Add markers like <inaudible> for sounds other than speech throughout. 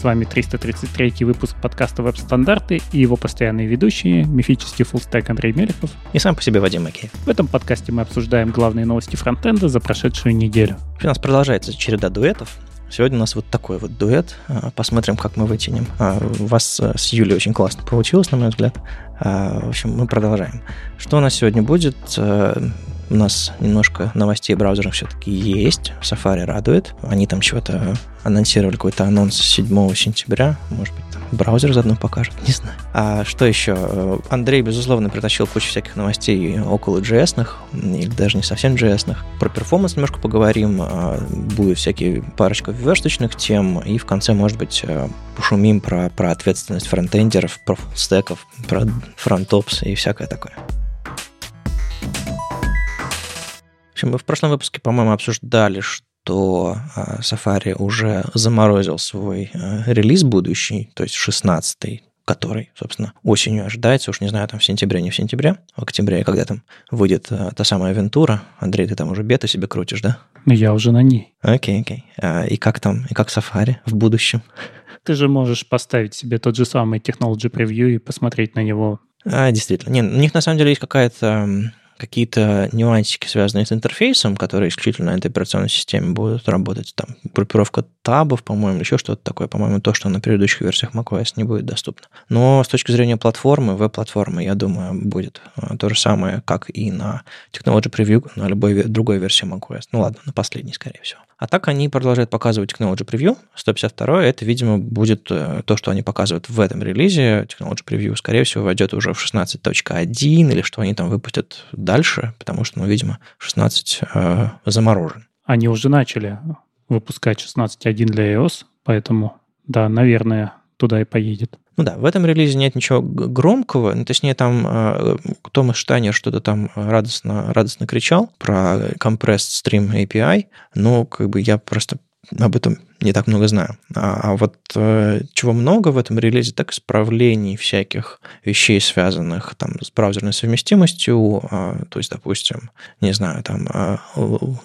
С вами 333 выпуск подкаста «Веб-стандарты» и его постоянные ведущие, мифический фуллстек Андрей Мелехов. И сам по себе Вадим Макеев. В этом подкасте мы обсуждаем главные новости фронтенда за прошедшую неделю. У нас продолжается череда дуэтов. Сегодня у нас вот такой вот дуэт. А, посмотрим, как мы вытянем. А, у вас э, с Юлей очень классно получилось, на мой взгляд. А, в общем, мы продолжаем. Что у нас сегодня будет? Э, у нас немножко новостей браузеров все-таки есть. Safari радует. Они там чего-то анонсировали, какой-то анонс 7 сентября. Может быть, там браузер заодно покажут, не знаю. А что еще? Андрей, безусловно, притащил кучу всяких новостей около JS, или даже не совсем JS. Про перформанс немножко поговорим. А, будет всякие парочка версточных тем. И в конце, может быть, э, пошумим про, про ответственность фронтендеров, про стеков, про frontops и всякое такое. Общем, мы в прошлом выпуске, по-моему, обсуждали, что а, Safari уже заморозил свой а, релиз будущий, то есть 16-й, который, собственно, осенью ожидается, уж не знаю, там в сентябре, не в сентябре, в октябре, когда там выйдет а, та самая Вентура. Андрей, ты там уже бета себе крутишь, да? Ну, я уже на ней. Окей, окей. И как там, и как Safari в будущем? Ты же можешь поставить себе тот же самый Technology Preview и посмотреть на него. А, действительно. Не, у них на самом деле есть какая-то какие-то нюансики, связанные с интерфейсом, которые исключительно на этой операционной системе будут работать. Там группировка табов, по-моему, еще что-то такое. По-моему, то, что на предыдущих версиях macOS не будет доступно. Но с точки зрения платформы, веб-платформы, я думаю, будет а, то же самое, как и на Technology Preview, на любой другой версии macOS. Ну ладно, на последней, скорее всего. А так они продолжают показывать Technology Preview. 152 это, видимо, будет э, то, что они показывают в этом релизе. Technology Preview, скорее всего, войдет уже в 16.1 или что они там выпустят дальше, потому что, ну, видимо, 16 э, заморожен. Они уже начали выпускать 16.1 для iOS, поэтому, да, наверное, туда и поедет. Ну да, в этом релизе нет ничего громкого, ну, точнее, там э, Томас Штайнер что-то там радостно, радостно кричал про Compressed Stream API, но как бы я просто об этом не так много знаю. А, а вот э, чего много в этом релизе, так исправлений всяких вещей, связанных там с браузерной совместимостью, э, то есть, допустим, не знаю, там э,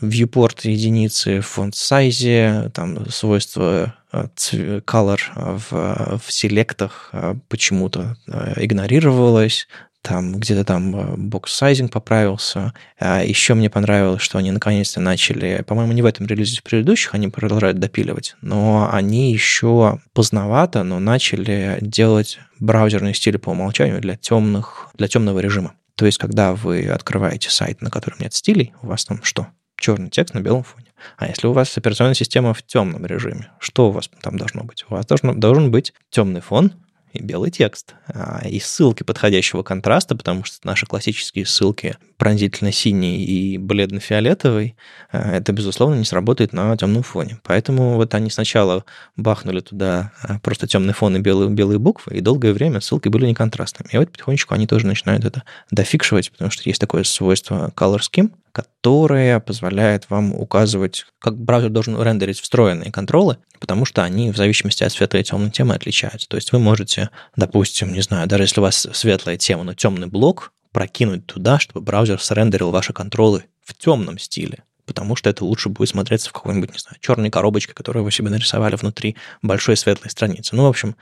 viewport единицы font size, там свойства color в, в селектах почему-то игнорировалось, там где-то там box-sizing поправился. А еще мне понравилось, что они наконец-то начали, по-моему, не в этом релизе, в предыдущих, они продолжают допиливать, но они еще поздновато, но начали делать браузерные стили по умолчанию для темных, для темного режима. То есть, когда вы открываете сайт, на котором нет стилей, у вас там что? Черный текст на белом фоне. А если у вас операционная система в темном режиме, что у вас там должно быть? У вас должно, должен быть темный фон, и белый текст, а, и ссылки подходящего контраста, потому что наши классические ссылки пронзительно-синий и бледно-фиолетовый, а, это, безусловно, не сработает на темном фоне. Поэтому вот они сначала бахнули туда а, просто темный фон и белые, белые буквы, и долгое время ссылки были не контрастными. И вот потихонечку они тоже начинают это дофикшивать, потому что есть такое свойство Color Scheme, которая позволяет вам указывать, как браузер должен рендерить встроенные контролы, потому что они в зависимости от светлой и темной темы отличаются. То есть вы можете, допустим, не знаю, даже если у вас светлая тема, но темный блок, прокинуть туда, чтобы браузер срендерил ваши контролы в темном стиле потому что это лучше будет смотреться в какой-нибудь, не знаю, черной коробочке, которую вы себе нарисовали внутри большой светлой страницы. Ну, в общем,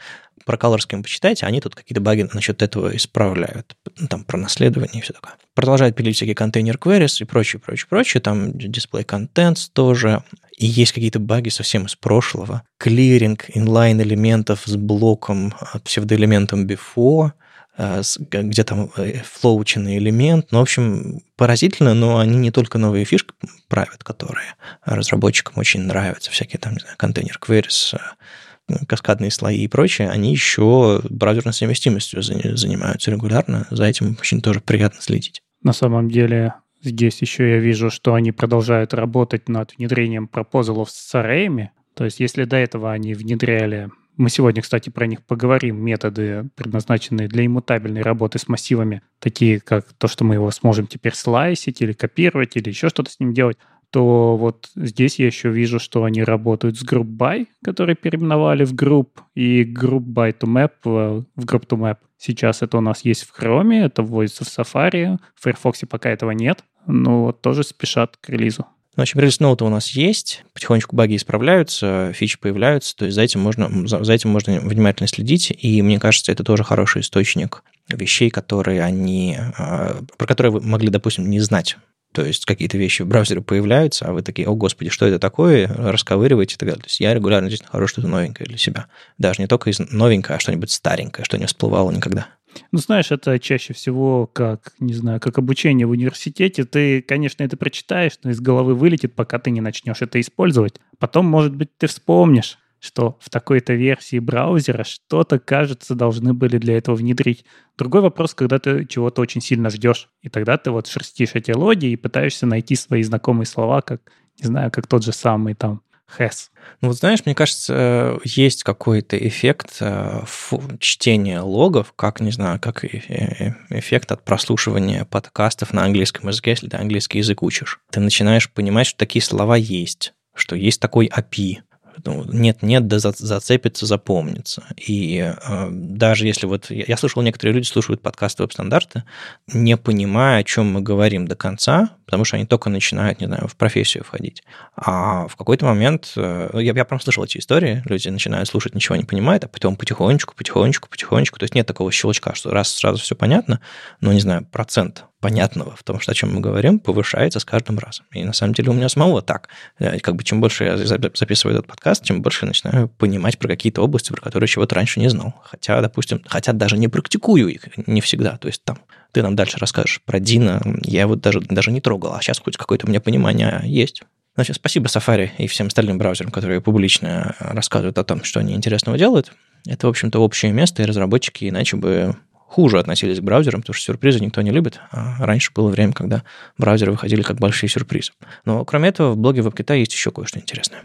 про Scheme почитайте, они тут какие-то баги насчет этого исправляют. Ну, там про наследование и все такое. Продолжают пилить всякие контейнер queries и прочее, прочее, прочее. Там display contents тоже. И есть какие-то баги совсем из прошлого. Клиринг инлайн элементов с блоком, э, псевдоэлементом before – Э, где там э, флоученный элемент. Ну, в общем, поразительно, но они не только новые фишки правят, которые разработчикам очень нравятся, всякие там, не знаю, контейнер queries, каскадные слои и прочее, они еще браузерной совместимостью занимаются регулярно. За этим очень тоже приятно следить. На самом деле, здесь еще я вижу, что они продолжают работать над внедрением пропозалов с арреями. То есть, если до этого они внедряли мы сегодня, кстати, про них поговорим. Методы, предназначенные для иммутабельной работы с массивами, такие как то, что мы его сможем теперь слайсить или копировать, или еще что-то с ним делать то вот здесь я еще вижу, что они работают с Group By, который переименовали в Group, и Group By to Map в Group to Map. Сейчас это у нас есть в Chrome, это вводится в Safari, в Firefox пока этого нет, но вот тоже спешат к релизу. В общем, релиз ноута у нас есть, потихонечку баги исправляются, фичи появляются, то есть за этим можно, за, за этим можно внимательно следить, и мне кажется, это тоже хороший источник вещей, которые они, а, про которые вы могли, допустим, не знать. То есть какие-то вещи в браузере появляются, а вы такие, о господи, что это такое, расковыриваете и так далее. То есть я регулярно здесь нахожу что-то новенькое для себя. Даже не только из новенькое, а что-нибудь старенькое, что не всплывало никогда. Ну, знаешь, это чаще всего как, не знаю, как обучение в университете. Ты, конечно, это прочитаешь, но из головы вылетит, пока ты не начнешь это использовать. Потом, может быть, ты вспомнишь, что в такой-то версии браузера что-то, кажется, должны были для этого внедрить. Другой вопрос, когда ты чего-то очень сильно ждешь, и тогда ты вот шерстишь эти логи и пытаешься найти свои знакомые слова, как, не знаю, как тот же самый там has. Ну вот знаешь, мне кажется, есть какой-то эффект э, чтения логов, как, не знаю, как эффект от прослушивания подкастов на английском языке, если ты английский язык учишь. Ты начинаешь понимать, что такие слова есть, что есть такой API, нет-нет, да зацепится, запомнится. И э, даже если вот... Я, я слышал, некоторые люди слушают подкасты веб-стандарты, не понимая, о чем мы говорим до конца, потому что они только начинают, не знаю, в профессию входить. А в какой-то момент... Э, я, я прям слышал эти истории, люди начинают слушать, ничего не понимают, а потом потихонечку, потихонечку, потихонечку. То есть нет такого щелчка, что раз сразу все понятно, но, не знаю, процент понятного в том, что о чем мы говорим, повышается с каждым разом. И на самом деле у меня самого так. Э, как бы чем больше я записываю этот подкаст, тем больше начинаю понимать про какие-то области, про которые чего-то раньше не знал. Хотя, допустим, хотя даже не практикую их не всегда. То есть там ты нам дальше расскажешь про Дина, я вот даже, даже не трогал, а сейчас хоть какое-то у меня понимание есть. Значит, спасибо Safari и всем остальным браузерам, которые публично рассказывают о том, что они интересного делают. Это, в общем-то, общее место, и разработчики иначе бы хуже относились к браузерам, потому что сюрпризы никто не любит. А раньше было время, когда браузеры выходили как большие сюрпризы. Но кроме этого, в блоге WebKit есть еще кое-что интересное.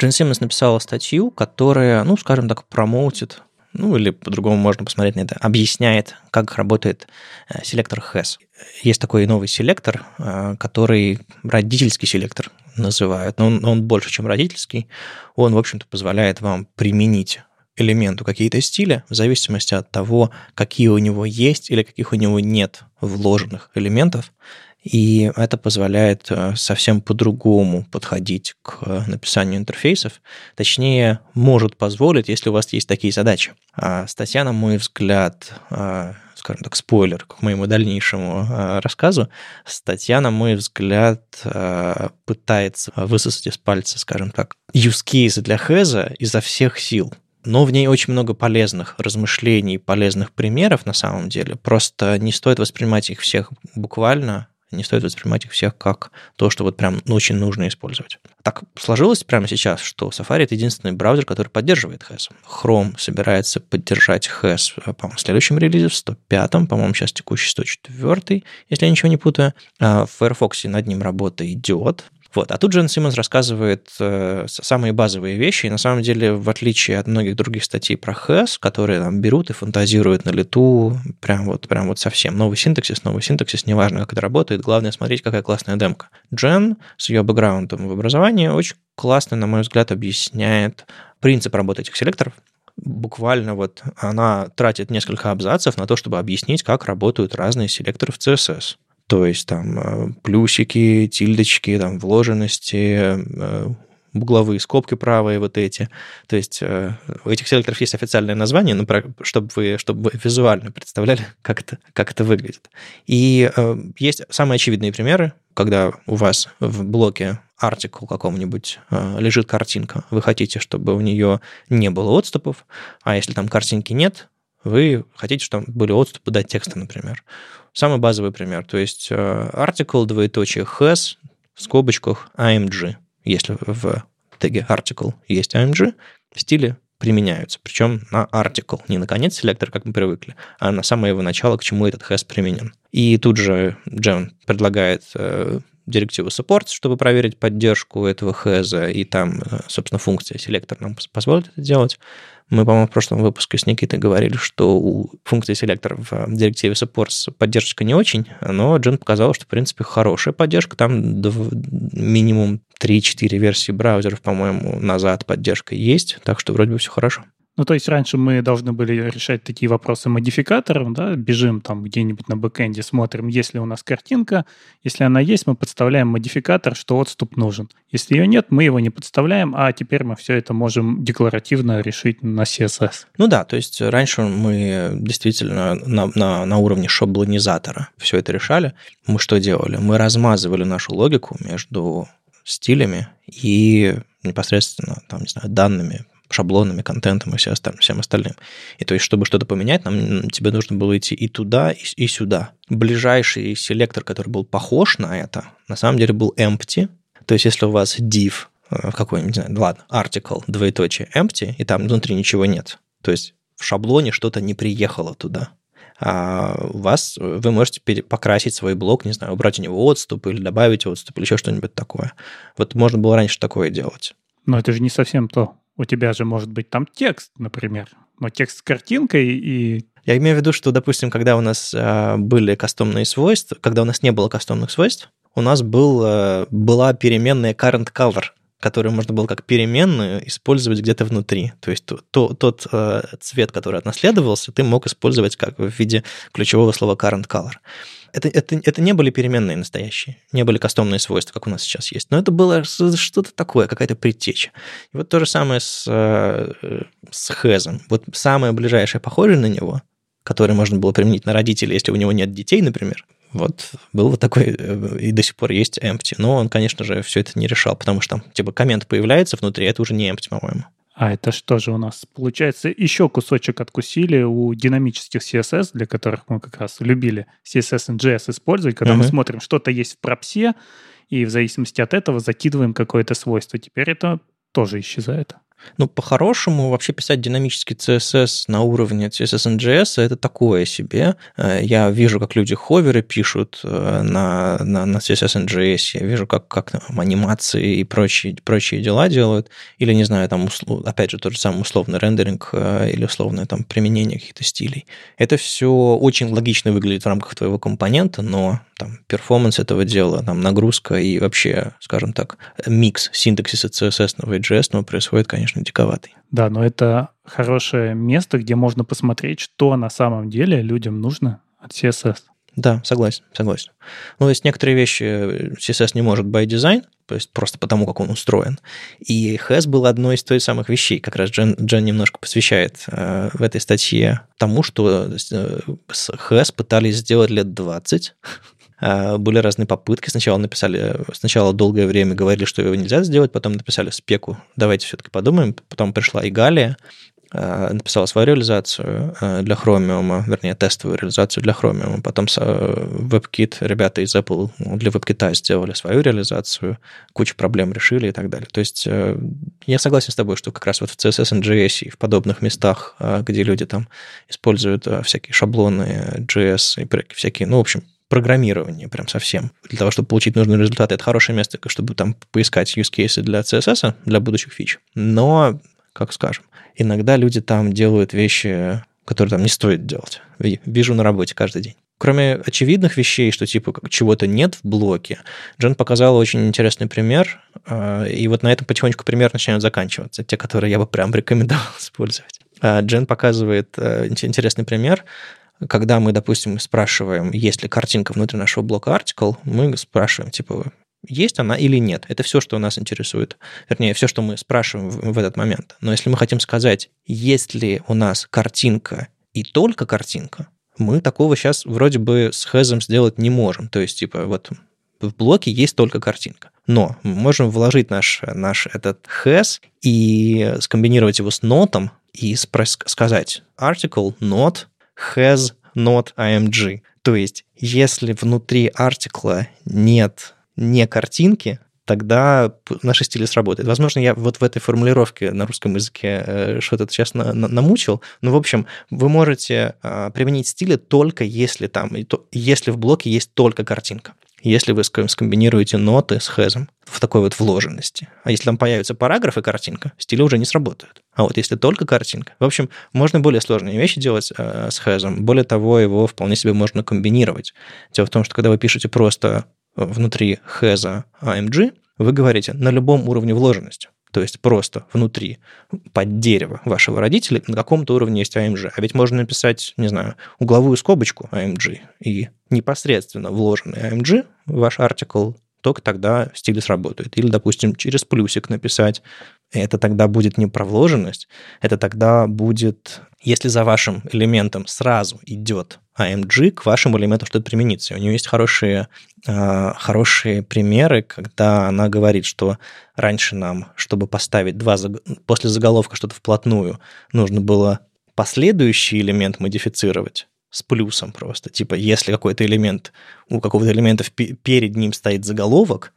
Джен Симмонс написала статью, которая, ну, скажем так, промоутит ну или по-другому можно посмотреть на это, объясняет, как работает э, селектор HES. Есть такой новый селектор, э, который родительский селектор называют, но он, он больше, чем родительский. Он, в общем-то, позволяет вам применить элементу какие-то стили в зависимости от того, какие у него есть или каких у него нет вложенных элементов. И это позволяет э, совсем по-другому подходить к написанию интерфейсов. Точнее, может позволить, если у вас есть такие задачи. А статья, на мой взгляд, э, скажем так, спойлер к моему дальнейшему э, рассказу, статья, на мой взгляд, пытается высосать из пальца, скажем так, use case для Хэза изо всех сил. Но в ней очень много полезных размышлений, полезных примеров на самом деле. Просто не стоит воспринимать их всех буквально, не стоит воспринимать их всех как то, что вот прям очень нужно использовать. Так сложилось прямо сейчас, что Safari — это единственный браузер, который поддерживает HES. Chrome собирается поддержать HES, по-моему, в следующем релизе, в 105-м, по-моему, сейчас текущий 104-й, если я ничего не путаю. А в Firefox над ним работа идет, вот. А тут Джен Симмонс рассказывает э, самые базовые вещи, и на самом деле, в отличие от многих других статей про хэс, которые там берут и фантазируют на лету, прям вот, прям вот совсем. Новый синтаксис, новый синтаксис, неважно, как это работает, главное смотреть, какая классная демка. Джен с ее бэкграундом в образовании очень классно, на мой взгляд, объясняет принцип работы этих селекторов, буквально вот она тратит несколько абзацев на то, чтобы объяснить, как работают разные селекторы в CSS. То есть там э, плюсики, тильдочки, там вложенности, э, угловые скобки правые вот эти. То есть э, у этих селекторов есть официальное название, но чтобы вы, чтобы вы визуально представляли, <laughs> как это, как это выглядит. И есть самые очевидные примеры, когда у вас в блоке артикл каком-нибудь лежит картинка, вы хотите, чтобы у нее не было отступов, а если там картинки нет, вы хотите, чтобы были отступы до текста, например. Самый базовый пример. То есть article, двоеточие, has, в скобочках AMG. Если в теге article есть AMG, стили применяются. Причем на article, не на конец селектор, как мы привыкли, а на самое его начало, к чему этот has применен. И тут же Джем предлагает э, директиву support, чтобы проверить поддержку этого has, и там, э, собственно, функция селектор нам позволит это делать. Мы, по-моему, в прошлом выпуске с Никитой говорили, что у функции селектор в э, директиве supports поддержка не очень, но Джин показал, что, в принципе, хорошая поддержка. Там минимум 3-4 версии браузеров, по-моему, назад поддержка есть, так что вроде бы все хорошо. Ну, то есть раньше мы должны были решать такие вопросы модификатором, да, бежим там где-нибудь на бэкэнде, смотрим, есть ли у нас картинка. Если она есть, мы подставляем модификатор, что отступ нужен. Если ее нет, мы его не подставляем, а теперь мы все это можем декларативно решить на CSS. Ну да, то есть раньше мы действительно на, на, на уровне шаблонизатора все это решали. Мы что делали? Мы размазывали нашу логику между стилями и непосредственно, там, не знаю, данными, шаблонами, контентом и всем остальным. И то есть, чтобы что-то поменять, нам, тебе нужно было идти и туда, и, и сюда. Ближайший селектор, который был похож на это, на самом деле был empty. То есть, если у вас div э, какой-нибудь, не знаю, ладно, article, двоеточие, empty, и там внутри ничего нет. То есть, в шаблоне что-то не приехало туда. А у вас, вы можете покрасить свой блок, не знаю, убрать у него отступ или добавить отступ или еще что-нибудь такое. Вот можно было раньше такое делать. Но это же не совсем то. У тебя же может быть там текст, например, но текст с картинкой и... Я имею в виду, что, допустим, когда у нас э, были кастомные свойства, когда у нас не было кастомных свойств, у нас был, э, была переменная current color, которую можно было как переменную использовать где-то внутри. То есть то, тот э, цвет, который отнаследовался, ты мог использовать как в виде ключевого слова current color это, это, это не были переменные настоящие, не были кастомные свойства, как у нас сейчас есть. Но это было что-то такое, какая-то предтеча. И вот то же самое с, э, с хэзом. Вот самое ближайшее похожее на него, которое можно было применить на родителей, если у него нет детей, например, вот был вот такой, э, и до сих пор есть empty. Но он, конечно же, все это не решал, потому что там, типа, коммент появляется внутри, это уже не empty, по-моему. А это что же у нас? Получается, еще кусочек откусили у динамических CSS, для которых мы как раз любили CSS и JS использовать, когда uh-huh. мы смотрим, что-то есть в пропсе, и в зависимости от этого закидываем какое-то свойство. Теперь это тоже исчезает. Ну, по-хорошему, вообще писать динамический CSS на уровне CSS NGS это такое себе. Э, я вижу, как люди ховеры пишут э, на, на, на CSS NGS, я вижу, как, как там, анимации и прочие, прочие дела делают. Или, не знаю, там, услов, опять же, тот же самый условный рендеринг э, или условное там применение каких-то стилей. Это все очень логично выглядит в рамках твоего компонента, но там перформанс этого дела, там нагрузка и вообще, скажем так, микс синтаксиса CSS и JS происходит, конечно, диковатый. Да, но это хорошее место, где можно посмотреть, что на самом деле людям нужно от CSS. Да, согласен, согласен. Ну, то есть некоторые вещи CSS не может by design, то есть просто потому, как он устроен. И has был одной из той самых вещей, как раз Джен, Джен немножко посвящает э, в этой статье тому, что э, с has пытались сделать лет 20, а, были разные попытки. Сначала написали, сначала долгое время говорили, что его нельзя сделать, потом написали спеку, давайте все-таки подумаем. Потом пришла и Галия, а, написала свою реализацию а, для Chromium, вернее, тестовую реализацию для Chromium. Потом WebKit, ребята из Apple для WebKit сделали свою реализацию, кучу проблем решили и так далее. То есть э, я согласен с тобой, что как раз вот в CSS и JS и в подобных местах, где люди там используют всякие шаблоны JS и всякие, ну, в общем, программирование прям совсем. Для того, чтобы получить нужные результаты, это хорошее место, чтобы там поискать use cases для CSS, для будущих фич. Но, как скажем, иногда люди там делают вещи, которые там не стоит делать. Вижу на работе каждый день. Кроме очевидных вещей, что типа чего-то нет в блоке, Джен показала очень интересный пример, а, и вот на этом потихонечку пример начинают заканчиваться, те, которые я бы прям рекомендовал <laughs> использовать. А, Джен показывает э, интересный пример, когда мы, допустим, спрашиваем, есть ли картинка внутри нашего блока article, мы спрашиваем, типа, есть она или нет. Это все, что нас интересует. Вернее, все, что мы спрашиваем в, в этот момент. Но если мы хотим сказать, есть ли у нас картинка и только картинка, мы такого сейчас вроде бы с хэзом сделать не можем. То есть, типа, вот в блоке есть только картинка. Но мы можем вложить наш, наш этот has и скомбинировать его с нотом и сказать article not has not img. То есть, если внутри артикла нет не картинки, тогда наши стили сработают. Возможно, я вот в этой формулировке на русском языке э, что-то сейчас на, на, намучил, но, в общем, вы можете э, применить стили только если там, если в блоке есть только картинка если вы скомбинируете ноты с хэзом в такой вот вложенности. А если там появится параграф и картинка, стили уже не сработают. А вот если только картинка... В общем, можно более сложные вещи делать э, с хэзом. Более того, его вполне себе можно комбинировать. Дело в том, что когда вы пишете просто внутри хэза AMG, вы говорите на любом уровне вложенности. То есть просто внутри, под дерево вашего родителя на каком-то уровне есть AMG. А ведь можно написать, не знаю, угловую скобочку AMG и непосредственно вложенный AMG, ваш артикл, только тогда стиль сработает. Или, допустим, через плюсик написать. Это тогда будет не про вложенность, это тогда будет, если за вашим элементом сразу идет AMG, к вашему элементу что-то применится. И у нее есть хорошие, э, хорошие примеры, когда она говорит, что раньше нам, чтобы поставить два после заголовка что-то вплотную, нужно было последующий элемент модифицировать с плюсом просто. Типа, если какой-то элемент, у какого-то элемента перед ним стоит заголовок,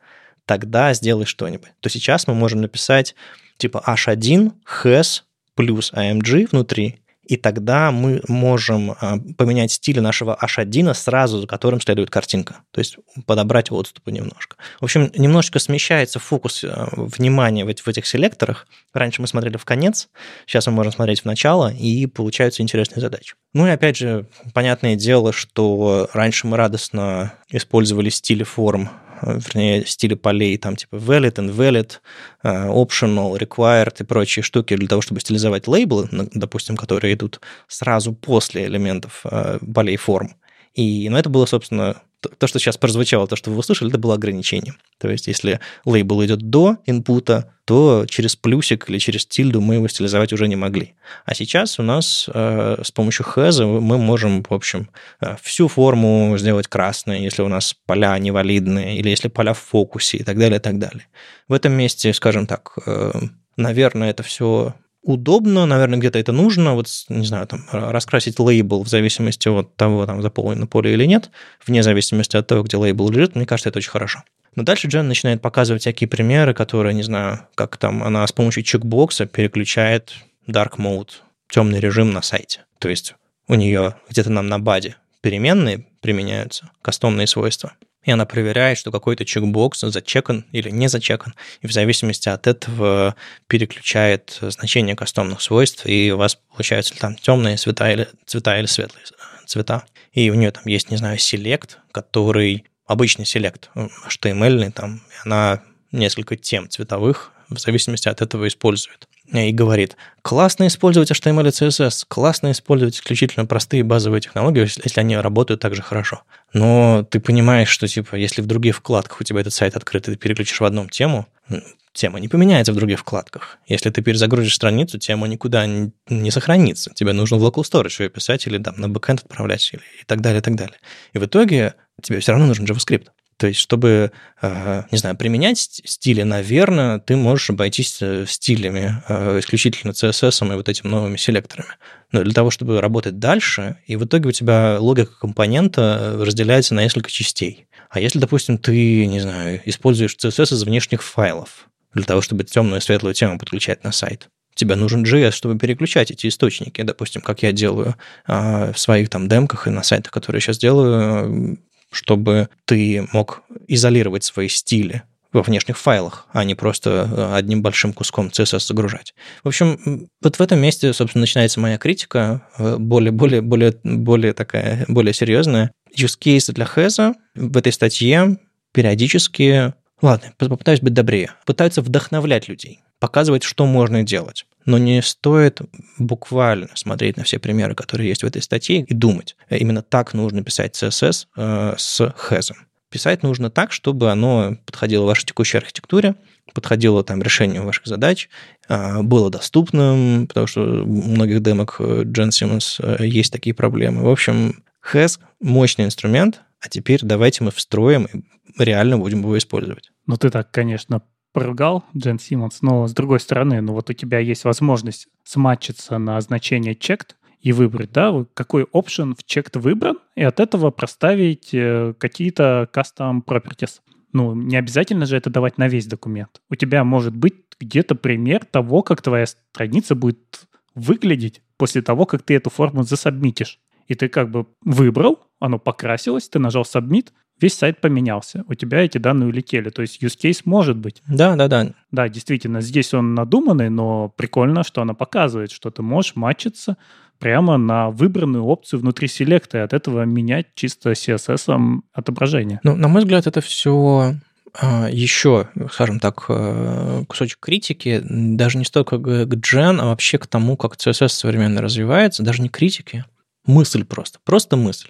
тогда сделай что-нибудь. То сейчас мы можем написать типа h1 has плюс amg внутри, и тогда мы можем а, поменять стиль нашего H1 сразу, за которым следует картинка. То есть подобрать отступы немножко. В общем, немножечко смещается фокус а, внимания в этих селекторах. Раньше мы смотрели в конец, сейчас мы можем смотреть в начало, и получаются интересные задачи. Ну и опять же, понятное дело, что раньше мы радостно использовали стили форм вернее, стиле полей, там типа valid, invalid, э, optional, required и прочие штуки для того, чтобы стилизовать лейблы, допустим, которые идут сразу после элементов э, полей форм. И, ну, это было, собственно, то, что сейчас прозвучало, то, что вы услышали, это было ограничение. То есть, если лейбл идет до инпута, то через плюсик или через тильду мы его стилизовать уже не могли. А сейчас у нас э, с помощью has мы можем, в общем, э, всю форму сделать красной, если у нас поля невалидные, или если поля в фокусе и так далее, и так далее. В этом месте, скажем так, э, наверное, это все удобно, наверное, где-то это нужно, вот, не знаю, там, раскрасить лейбл в зависимости от того, там, заполнено поле или нет, вне зависимости от того, где лейбл лежит, мне кажется, это очень хорошо. Но дальше Джен начинает показывать всякие примеры, которые, не знаю, как там она с помощью чекбокса переключает dark mode, темный режим на сайте. То есть у нее где-то нам на баде переменные применяются, кастомные свойства и она проверяет, что какой-то чекбокс зачекан или не зачекан, и в зависимости от этого переключает значение кастомных свойств, и у вас получаются там темные цвета или, цвета или светлые цвета. И у нее там есть, не знаю, селект, который обычный селект, HTML, там, и она несколько тем цветовых в зависимости от этого использует. И говорит, классно использовать HTML и CSS, классно использовать исключительно простые базовые технологии, если они работают так же хорошо. Но ты понимаешь, что типа, если в других вкладках у тебя этот сайт открыт, и ты переключишь в одном тему, тема не поменяется в других вкладках. Если ты перезагрузишь страницу, тема никуда не, не сохранится. Тебе нужно в local storage ее писать или там на бэкэнд отправлять или, и так далее, и так далее. И в итоге тебе все равно нужен JavaScript. То есть, чтобы, э, не знаю, применять стили, наверное, ты можешь обойтись э, стилями, э, исключительно CSS и вот этими новыми селекторами. Но для того, чтобы работать дальше, и в итоге у тебя логика компонента разделяется на несколько частей. А если, допустим, ты, не знаю, используешь CSS из внешних файлов для того, чтобы темную и светлую тему подключать на сайт, тебе нужен JS, чтобы переключать эти источники, допустим, как я делаю в своих там демках и на сайтах, которые я сейчас делаю, чтобы ты мог изолировать свои стили во внешних файлах, а не просто э, одним большим куском CSS загружать. В общем, вот в этом месте, собственно, начинается моя критика, э, более, более, более, более такая, более серьезная. Use case для Хэза в этой статье периодически, ладно, попытаюсь быть добрее, пытаются вдохновлять людей, показывать, что можно делать но не стоит буквально смотреть на все примеры, которые есть в этой статье, и думать, именно так нужно писать CSS э, с has. Писать нужно так, чтобы оно подходило вашей текущей архитектуре, подходило там решению ваших задач, э, было доступным, потому что у многих демок Джен Симмонс есть такие проблемы. В общем, has – мощный инструмент, а теперь давайте мы встроим и реально будем его использовать. Ну, ты так, конечно, поругал Джен Симмонс, но с другой стороны, ну вот у тебя есть возможность сматчиться на значение checked и выбрать, да, какой option в checked выбран, и от этого проставить э, какие-то custom properties. Ну, не обязательно же это давать на весь документ. У тебя может быть где-то пример того, как твоя страница будет выглядеть после того, как ты эту форму засобмитишь. И ты как бы выбрал, оно покрасилось, ты нажал submit, весь сайт поменялся, у тебя эти данные улетели. То есть use case может быть. Да, да, да. Да, действительно, здесь он надуманный, но прикольно, что она показывает, что ты можешь матчиться прямо на выбранную опцию внутри селекта и от этого менять чисто CSS отображение. Ну, на мой взгляд, это все А, Еще, скажем так, э, кусочек критики, даже не столько к Gen, а вообще к тому, как CSS современно развивается, даже не критики, мысль просто, просто мысль.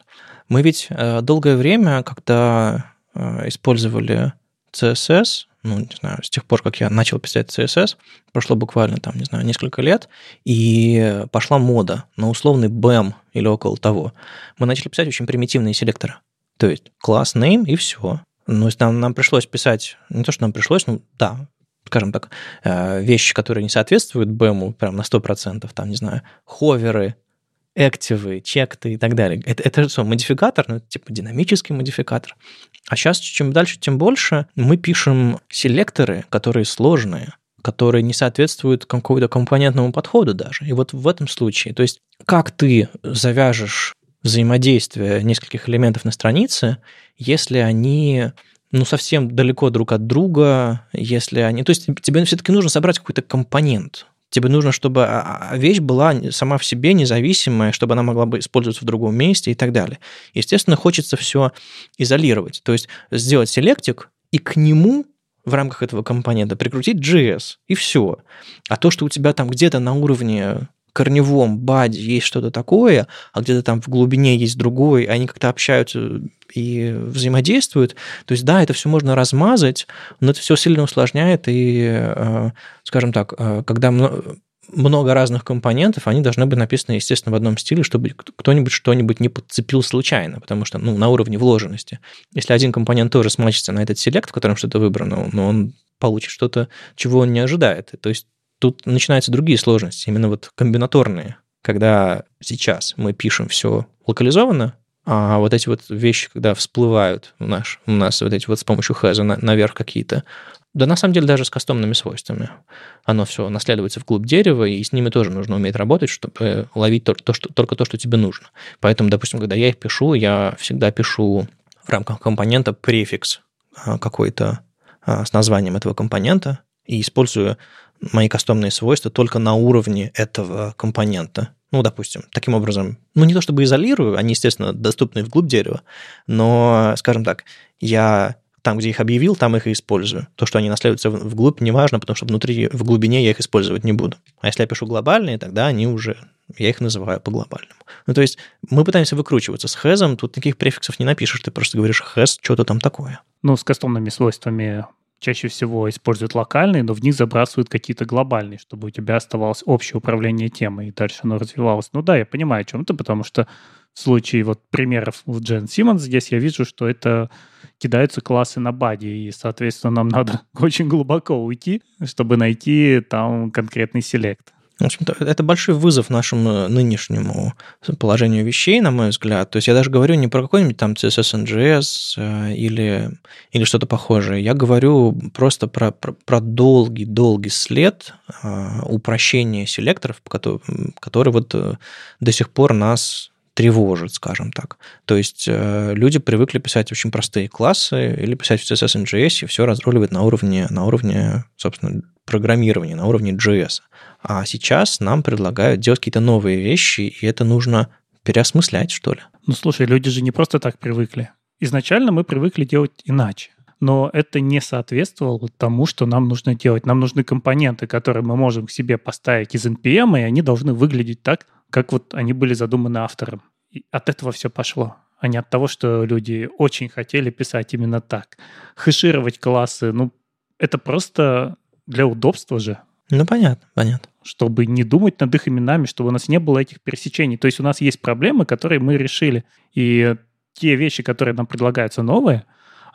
Мы ведь э, долгое время, когда э, использовали CSS, ну, не знаю, с тех пор, как я начал писать CSS, прошло буквально, там, не знаю, несколько лет, и пошла мода на условный BEM или около того. Мы начали писать очень примитивные селекторы. То есть класс, name и все. Ну, нам, нам пришлось писать, не то, что нам пришлось, ну, да, скажем так, э, вещи, которые не соответствуют BEM прям на 100%, там, не знаю, ховеры, активы, чекты и так далее. Это, это что, модификатор, ну, это типа динамический модификатор. А сейчас, чем дальше, тем больше мы пишем селекторы, которые сложные, которые не соответствуют какому-то компонентному подходу даже. И вот в этом случае, то есть как ты завяжешь взаимодействие нескольких элементов на странице, если они ну, совсем далеко друг от друга, если они... То есть тебе все-таки нужно собрать какой-то компонент, Тебе нужно, чтобы а, а, вещь была сама в себе независимая, чтобы она могла бы использоваться в другом месте и так далее. Естественно, хочется все изолировать. То есть сделать селектик и к нему в рамках этого компонента прикрутить JS, и все. А то, что у тебя там где-то на уровне корневом баде есть что-то такое, а где-то там в глубине есть другой, они как-то общаются и взаимодействуют. То есть, да, это все можно размазать, но это все сильно усложняет, и, э, скажем так, э, когда много разных компонентов, они должны быть написаны, естественно, в одном стиле, чтобы кто-нибудь что-нибудь не подцепил случайно, потому что, ну, на уровне вложенности. Если один компонент тоже смачится на этот селект, в котором что-то выбрано, но он получит что-то, чего он не ожидает. То есть тут начинаются другие сложности, именно вот комбинаторные, когда сейчас мы пишем все локализованно, а вот эти вот вещи, когда всплывают у нас, у нас вот эти вот с помощью хэза на, наверх какие-то, да на самом деле даже с кастомными свойствами. Оно все наследуется в клуб дерева, и с ними тоже нужно уметь работать, чтобы ловить то, то, что, только то, что тебе нужно. Поэтому, допустим, когда я их пишу, я всегда пишу в рамках компонента префикс а, какой-то а, с названием этого компонента и использую мои кастомные свойства только на уровне этого компонента. Ну, допустим, таким образом, ну, не то чтобы изолирую, они, естественно, доступны вглубь дерева, но, скажем так, я там, где их объявил, там их и использую. То, что они наследуются вглубь, не важно, потому что внутри, в глубине я их использовать не буду. А если я пишу глобальные, тогда они уже, я их называю по глобальному. Ну, то есть мы пытаемся выкручиваться с хэзом, тут никаких префиксов не напишешь, ты просто говоришь хэз, что-то там такое. Ну, с кастомными свойствами чаще всего используют локальные, но в них забрасывают какие-то глобальные, чтобы у тебя оставалось общее управление темой, и дальше оно развивалось. Ну да, я понимаю, о чем это, потому что в случае вот примеров в Gen Simmons здесь я вижу, что это кидаются классы на баде, и, соответственно, нам <laughs> надо очень глубоко уйти, чтобы найти там конкретный селект. В общем-то, это большой вызов нашему э, нынешнему положению вещей, на мой взгляд. То есть я даже говорю не про какой-нибудь там CSS NGS э, или, или что-то похожее. Я говорю просто про, про, про долгий, долгий след э, упрощения селекторов, который, который вот до сих пор нас тревожит, скажем так. То есть э, люди привыкли писать очень простые классы или писать в CSS NGS, и все разруливать на уровне, на уровне, собственно, программирования, на уровне JS. А сейчас нам предлагают делать какие-то новые вещи, и это нужно переосмыслять, что ли. Ну, слушай, люди же не просто так привыкли. Изначально мы привыкли делать иначе но это не соответствовало тому, что нам нужно делать. Нам нужны компоненты, которые мы можем к себе поставить из NPM, и они должны выглядеть так, как вот они были задуманы автором. И от этого все пошло, а не от того, что люди очень хотели писать именно так. Хэшировать классы, ну, это просто для удобства же. Ну, понятно, понятно. Чтобы не думать над их именами, чтобы у нас не было этих пересечений. То есть у нас есть проблемы, которые мы решили. И те вещи, которые нам предлагаются новые,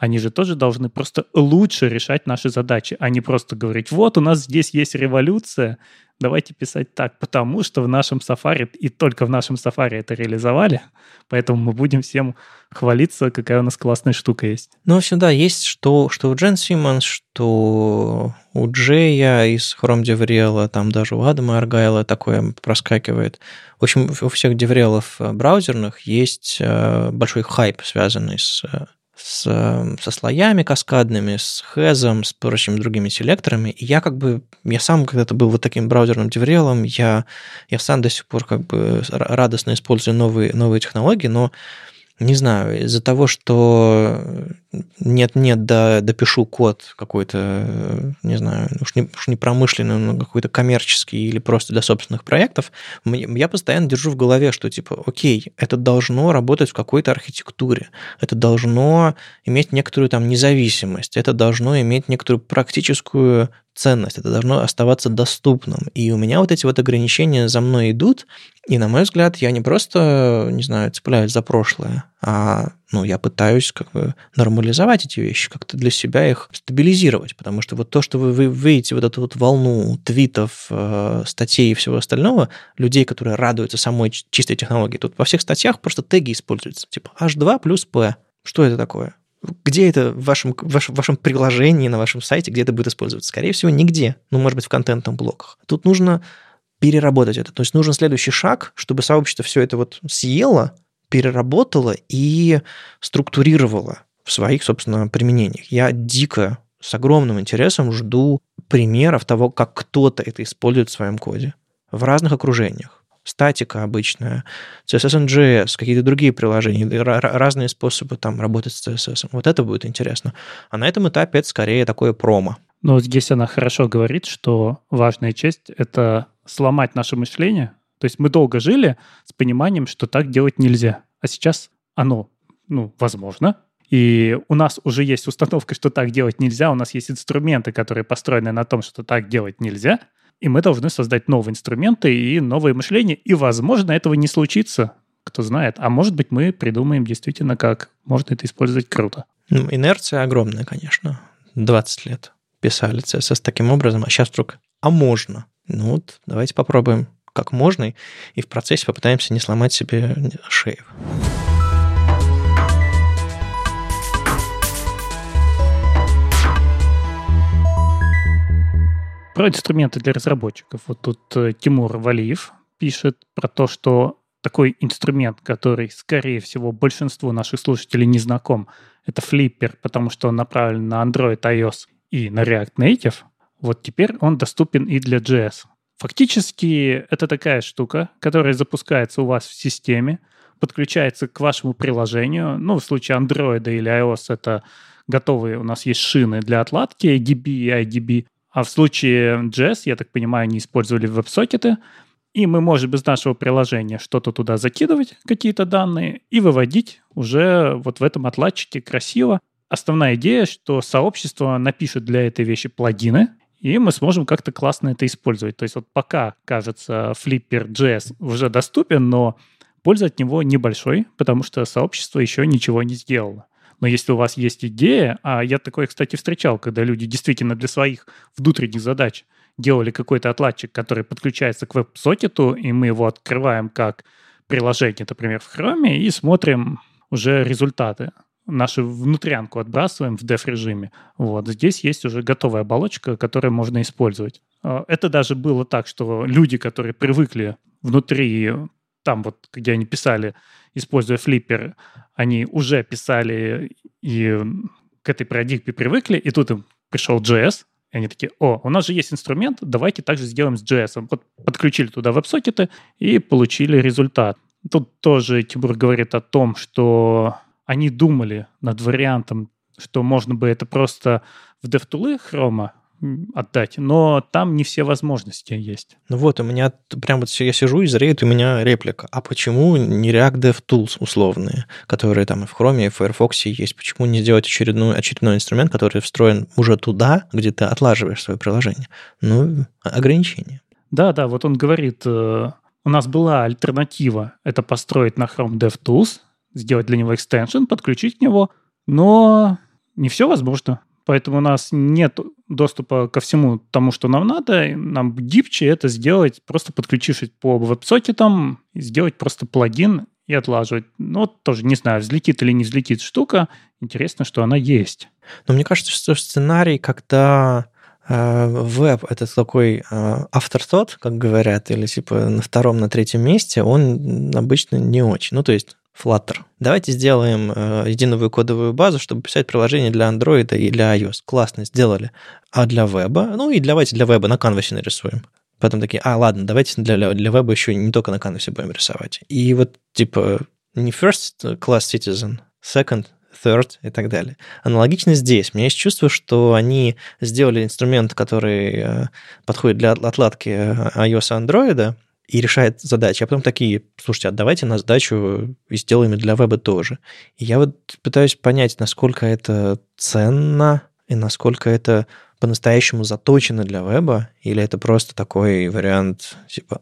они же тоже должны просто лучше решать наши задачи, а не просто говорить, вот у нас здесь есть революция, давайте писать так, потому что в нашем Safari, и только в нашем Safari это реализовали, поэтому мы будем всем хвалиться, какая у нас классная штука есть. Ну, в общем, да, есть что, что у Джен Симмонс, что у Джея из Chrome DevRel, там даже у Адама Аргайла такое проскакивает. В общем, у всех деврелов браузерных есть э, большой хайп, связанный с э, с, со слоями каскадными, с хэзом, с прочими другими селекторами. И я как бы, я сам когда-то был вот таким браузерным деврелом, я, я сам до сих пор как бы радостно использую новые, новые технологии, но не знаю, из-за того, что нет-нет, да, допишу код какой-то, не знаю, уж не, уж не промышленный, но какой-то коммерческий или просто для собственных проектов, я постоянно держу в голове, что типа, окей, это должно работать в какой-то архитектуре, это должно иметь некоторую там независимость, это должно иметь некоторую практическую ценность, это должно оставаться доступным. И у меня вот эти вот ограничения за мной идут, и, на мой взгляд, я не просто, не знаю, цепляюсь за прошлое, а ну, я пытаюсь как бы нормализовать эти вещи, как-то для себя их стабилизировать, потому что вот то, что вы, вы видите вот эту вот волну твитов, э, статей и всего остального, людей, которые радуются самой чистой технологии, тут во всех статьях просто теги используются, типа H2 плюс P. Что это такое? Где это в вашем, в вашем, в вашем приложении, на вашем сайте, где это будет использоваться? Скорее всего, нигде. Ну, может быть, в контентном блоках. Тут нужно переработать это. То есть нужен следующий шаг, чтобы сообщество все это вот съело, переработало и структурировало в своих, собственно, применениях. Я дико с огромным интересом жду примеров того, как кто-то это использует в своем коде в разных окружениях статика обычная, CSS NGS, какие-то другие приложения, разные способы там работать с CSS. Вот это будет интересно. А на этом этапе это скорее такое промо. Но здесь она хорошо говорит, что важная часть — это сломать наше мышление. То есть мы долго жили с пониманием, что так делать нельзя. А сейчас оно, ну, возможно, и у нас уже есть установка, что так делать нельзя, у нас есть инструменты, которые построены на том, что так делать нельзя — и мы должны создать новые инструменты и новые мышления. И, возможно, этого не случится, кто знает. А может быть, мы придумаем действительно, как можно это использовать круто. Ну, инерция огромная, конечно. 20 лет писали CSS таким образом, а сейчас вдруг, а можно? Ну вот, давайте попробуем, как можно, и в процессе попытаемся не сломать себе шею. Про инструменты для разработчиков. Вот тут э, Тимур Валиев пишет про то, что такой инструмент, который, скорее всего, большинству наших слушателей не знаком, это Flipper, потому что он направлен на Android, iOS и на React Native. Вот теперь он доступен и для JS. Фактически это такая штука, которая запускается у вас в системе, подключается к вашему приложению. Ну, в случае Android или iOS это готовые у нас есть шины для отладки AGB и IDB. А в случае JS, я так понимаю, они использовали веб-сокеты, и мы можем без нашего приложения что-то туда закидывать, какие-то данные, и выводить уже вот в этом отладчике красиво. Основная идея, что сообщество напишет для этой вещи плагины, и мы сможем как-то классно это использовать. То есть вот пока, кажется, Flipper JS уже доступен, но польза от него небольшой, потому что сообщество еще ничего не сделало. Но если у вас есть идея, а я такое, кстати, встречал, когда люди действительно для своих внутренних задач делали какой-то отладчик, который подключается к веб-сокету, и мы его открываем как приложение, например, в Chrome, и смотрим уже результаты. Нашу внутрянку отбрасываем в def-режиме. Вот. Здесь есть уже готовая оболочка, которую можно использовать. А, это даже было так, что люди, которые привыкли внутри, там вот, где они писали используя флиппер, они уже писали и к этой парадигме привыкли, и тут им пришел JS, и они такие, о, у нас же есть инструмент, давайте также сделаем с JS. Вот подключили туда веб-сокеты и получили результат. Тут тоже Тимур говорит о том, что они думали над вариантом, что можно бы это просто в DevTools Chrome отдать, но там не все возможности есть. Ну вот, у меня прям вот я сижу и зреет у меня реплика. А почему не React DevTools условные, которые там и в Chrome, и в Firefox есть? Почему не сделать очередной, очередной инструмент, который встроен уже туда, где ты отлаживаешь свое приложение? Ну, ограничения. Да, да, вот он говорит, э, у нас была альтернатива, это построить на Chrome DevTools, сделать для него экстеншн, подключить к него, но не все возможно. Поэтому у нас нет доступа ко всему тому, что нам надо. Нам гибче это сделать, просто подключившись по веб-сокетам, сделать просто плагин и отлаживать. Ну, вот тоже не знаю, взлетит или не взлетит штука. Интересно, что она есть. Но мне кажется, что сценарий, когда э, веб — это такой э, afterthought, как говорят, или типа на втором, на третьем месте, он обычно не очень. Ну, то есть Flutter. Давайте сделаем э, единую кодовую базу, чтобы писать приложение для Android и для iOS. Классно, сделали. А для веба? Ну и давайте для веба на канвасе нарисуем. Потом такие, а, ладно, давайте для, для веба еще не только на канвасе будем рисовать. И вот, типа, не first class citizen, second, third и так далее. Аналогично здесь. У меня есть чувство, что они сделали инструмент, который э, подходит для отладки iOS и Android, и решает задачи, а потом такие, слушайте, отдавайте на сдачу и сделаем для веба тоже. И я вот пытаюсь понять, насколько это ценно и насколько это по-настоящему заточено для веба, или это просто такой вариант, типа,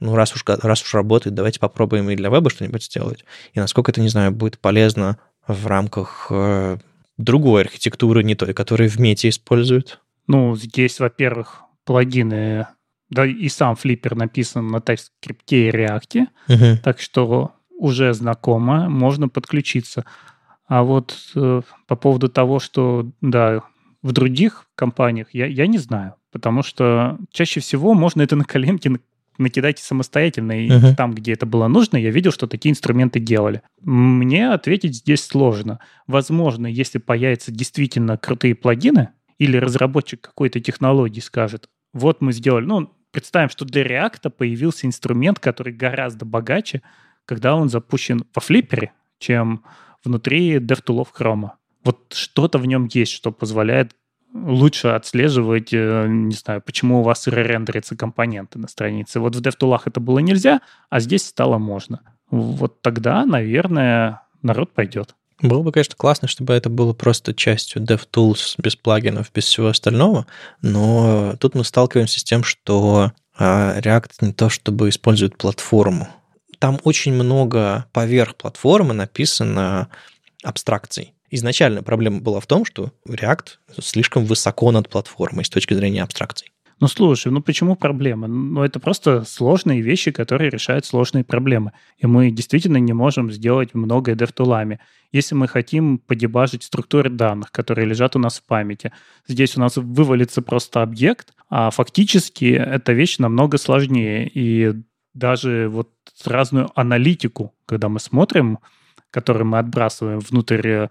ну, раз уж, раз уж работает, давайте попробуем и для веба что-нибудь сделать. И насколько это, не знаю, будет полезно в рамках э, другой архитектуры, не той, которую в мете используют. Ну, здесь, во-первых, плагины да и сам флиппер написан на TypeScript и React, uh-huh. так что уже знакомо, можно подключиться. А вот э, по поводу того, что, да, в других компаниях, я, я не знаю, потому что чаще всего можно это на коленке накидать самостоятельно, и uh-huh. там, где это было нужно, я видел, что такие инструменты делали. Мне ответить здесь сложно. Возможно, если появятся действительно крутые плагины, или разработчик какой-то технологии скажет, вот мы сделали, ну, представим, что для React появился инструмент, который гораздо богаче, когда он запущен во флиппере, чем внутри DevTools Chrome. Вот что-то в нем есть, что позволяет лучше отслеживать, э, не знаю, почему у вас рендерятся компоненты на странице. Вот в DevTools это было нельзя, а здесь стало можно. Вот тогда, наверное, народ пойдет. Было бы, конечно, классно, чтобы это было просто частью DevTools без плагинов, без всего остального, но тут мы сталкиваемся с тем, что а, React не то чтобы использует платформу. Там очень много поверх платформы написано абстракций. Изначально проблема была в том, что React слишком высоко над платформой с точки зрения абстракций. Ну, слушай, ну почему проблема? Ну, это просто сложные вещи, которые решают сложные проблемы. И мы действительно не можем сделать многое DevTool'ами. Если мы хотим подебажить структуры данных, которые лежат у нас в памяти, здесь у нас вывалится просто объект, а фактически эта вещь намного сложнее. И даже вот разную аналитику, когда мы смотрим, которую мы отбрасываем внутрь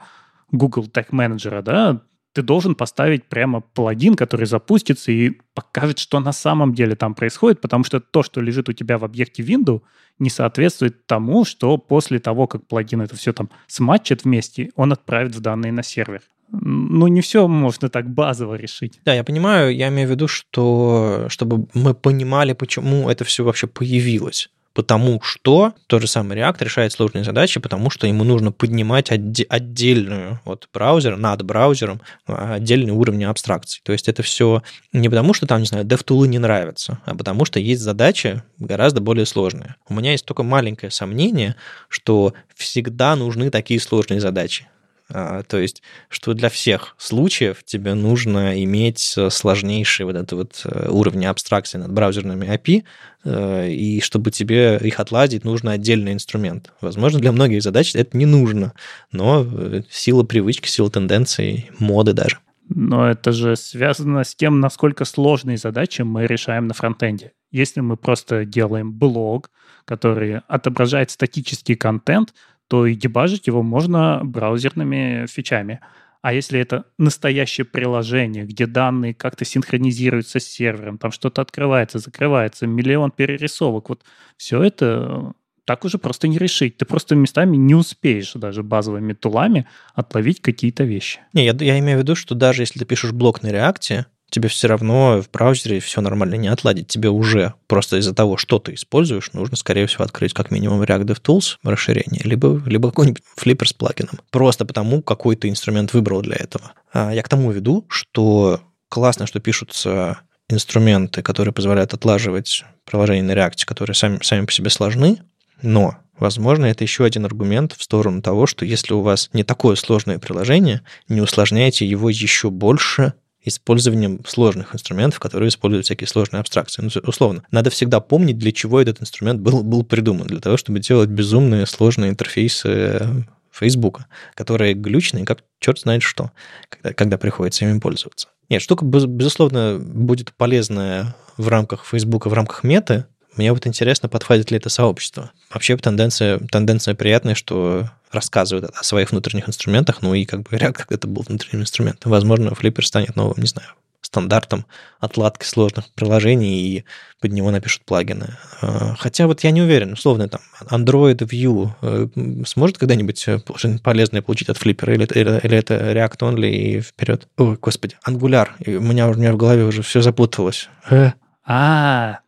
Google Tag Manager, да, ты должен поставить прямо плагин, который запустится и покажет, что на самом деле там происходит, потому что то, что лежит у тебя в объекте Windows, не соответствует тому, что после того, как плагин это все там сматчит вместе, он отправит в данные на сервер. Ну, не все можно так базово решить. Да, я понимаю, я имею в виду, что чтобы мы понимали, почему это все вообще появилось потому что тот же самый React решает сложные задачи, потому что ему нужно поднимать отде- отдельную вот браузер, над браузером а, отдельный уровень абстракций. То есть это все не потому, что там, не знаю, DevTools не нравятся, а потому что есть задачи гораздо более сложные. У меня есть только маленькое сомнение, что всегда нужны такие сложные задачи. А, то есть, что для всех случаев тебе нужно иметь э, сложнейший вот этот вот э, уровень абстракции над браузерными API, э, и чтобы тебе их отладить, нужно отдельный инструмент. Возможно, для многих задач это не нужно, но сила привычки, сила тенденций, моды даже. Но это же связано с тем, насколько сложные задачи мы решаем на фронтенде. Если мы просто делаем блог, который отображает статический контент, то и дебажить его можно браузерными фичами. А если это настоящее приложение, где данные как-то синхронизируются с сервером, там что-то открывается, закрывается, миллион перерисовок, вот все это так уже просто не решить. Ты просто местами не успеешь даже базовыми тулами отловить какие-то вещи. Не, я, я имею в виду, что даже если ты пишешь блок на реакте, тебе все равно в браузере все нормально не отладить. Тебе уже просто из-за того, что ты используешь, нужно, скорее всего, открыть как минимум React DevTools расширение, либо, либо какой-нибудь флиппер с плагином. Просто потому, какой ты инструмент выбрал для этого. А я к тому веду, что классно, что пишутся инструменты, которые позволяют отлаживать приложения на React, которые сами, сами по себе сложны, но Возможно, это еще один аргумент в сторону того, что если у вас не такое сложное приложение, не усложняйте его еще больше использованием сложных инструментов, которые используют всякие сложные абстракции. Ну, условно, надо всегда помнить, для чего этот инструмент был, был придуман. Для того, чтобы делать безумные сложные интерфейсы Фейсбука, которые глючные, как черт знает что, когда, когда приходится ими пользоваться. Нет, штука, безусловно, будет полезная в рамках Фейсбука, в рамках меты, мне вот интересно, подходит ли это сообщество. Вообще тенденция, тенденция приятная, что рассказывают о своих внутренних инструментах, ну и как бы React это был внутренним инструментом. Возможно, Flipper станет новым, не знаю, стандартом отладки сложных приложений и под него напишут плагины. А, хотя вот я не уверен, условно, там, Android View э, сможет когда-нибудь что-нибудь полезное получить от Flickr, или, или, или это React Only и вперед? Ой, господи, Angular. у, меня, у меня в голове уже все запуталось. Э. А,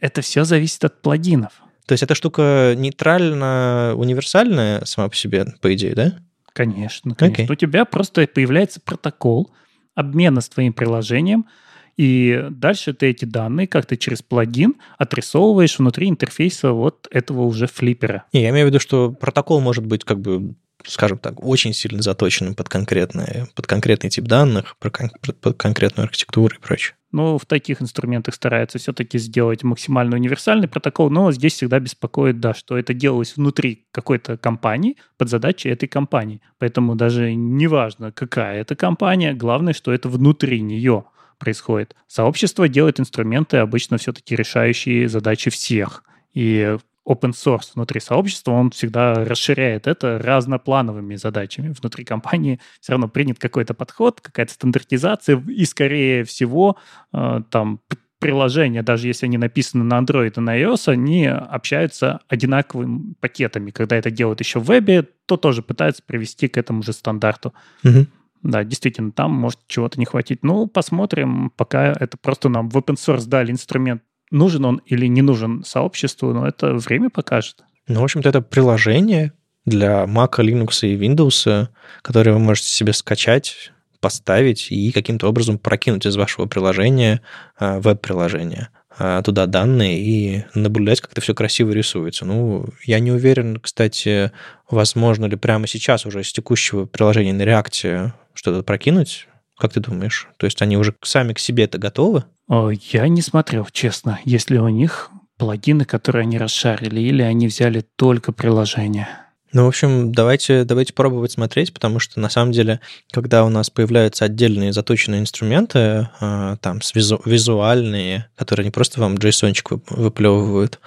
это все зависит от плагинов. То есть эта штука нейтрально универсальная сама по себе, по идее, да? Конечно, конечно. Okay. У тебя просто появляется протокол обмена с твоим приложением, и дальше ты эти данные как-то через плагин отрисовываешь внутри интерфейса вот этого уже флиппера. Не, я имею в виду, что протокол может быть как бы скажем так, очень сильно заточенным под, конкретные, под конкретный тип данных, под конкретную архитектуру и прочее. Ну, в таких инструментах стараются все-таки сделать максимально универсальный протокол, но здесь всегда беспокоит, да, что это делалось внутри какой-то компании под задачей этой компании. Поэтому даже не важно, какая это компания, главное, что это внутри нее происходит. Сообщество делает инструменты, обычно все-таки решающие задачи всех. И open source внутри сообщества, он всегда расширяет это разноплановыми задачами. Внутри компании все равно принят какой-то подход, какая-то стандартизация, и, скорее всего, э, там приложения, даже если они написаны на Android и на iOS, они общаются одинаковыми пакетами. Когда это делают еще в вебе, то тоже пытаются привести к этому же стандарту. Угу. Да, действительно, там может чего-то не хватить. Ну, посмотрим, пока это просто нам в open source дали инструмент нужен он или не нужен сообществу, но это время покажет. Ну, в общем-то, это приложение для Mac, Linux и Windows, которое вы можете себе скачать, поставить и каким-то образом прокинуть из вашего приложения а, веб-приложение а, туда данные и наблюдать, как это все красиво рисуется. Ну, я не уверен, кстати, возможно ли прямо сейчас уже из текущего приложения на React что-то прокинуть. Как ты думаешь? То есть они уже сами к себе это готовы? Я не смотрел, честно, есть ли у них плагины, которые они расшарили, или они взяли только приложение. Ну, в общем, давайте, давайте пробовать смотреть, потому что на самом деле, когда у нас появляются отдельные заточенные инструменты, а, там, визу, визуальные, которые не просто вам JSON выплевывают,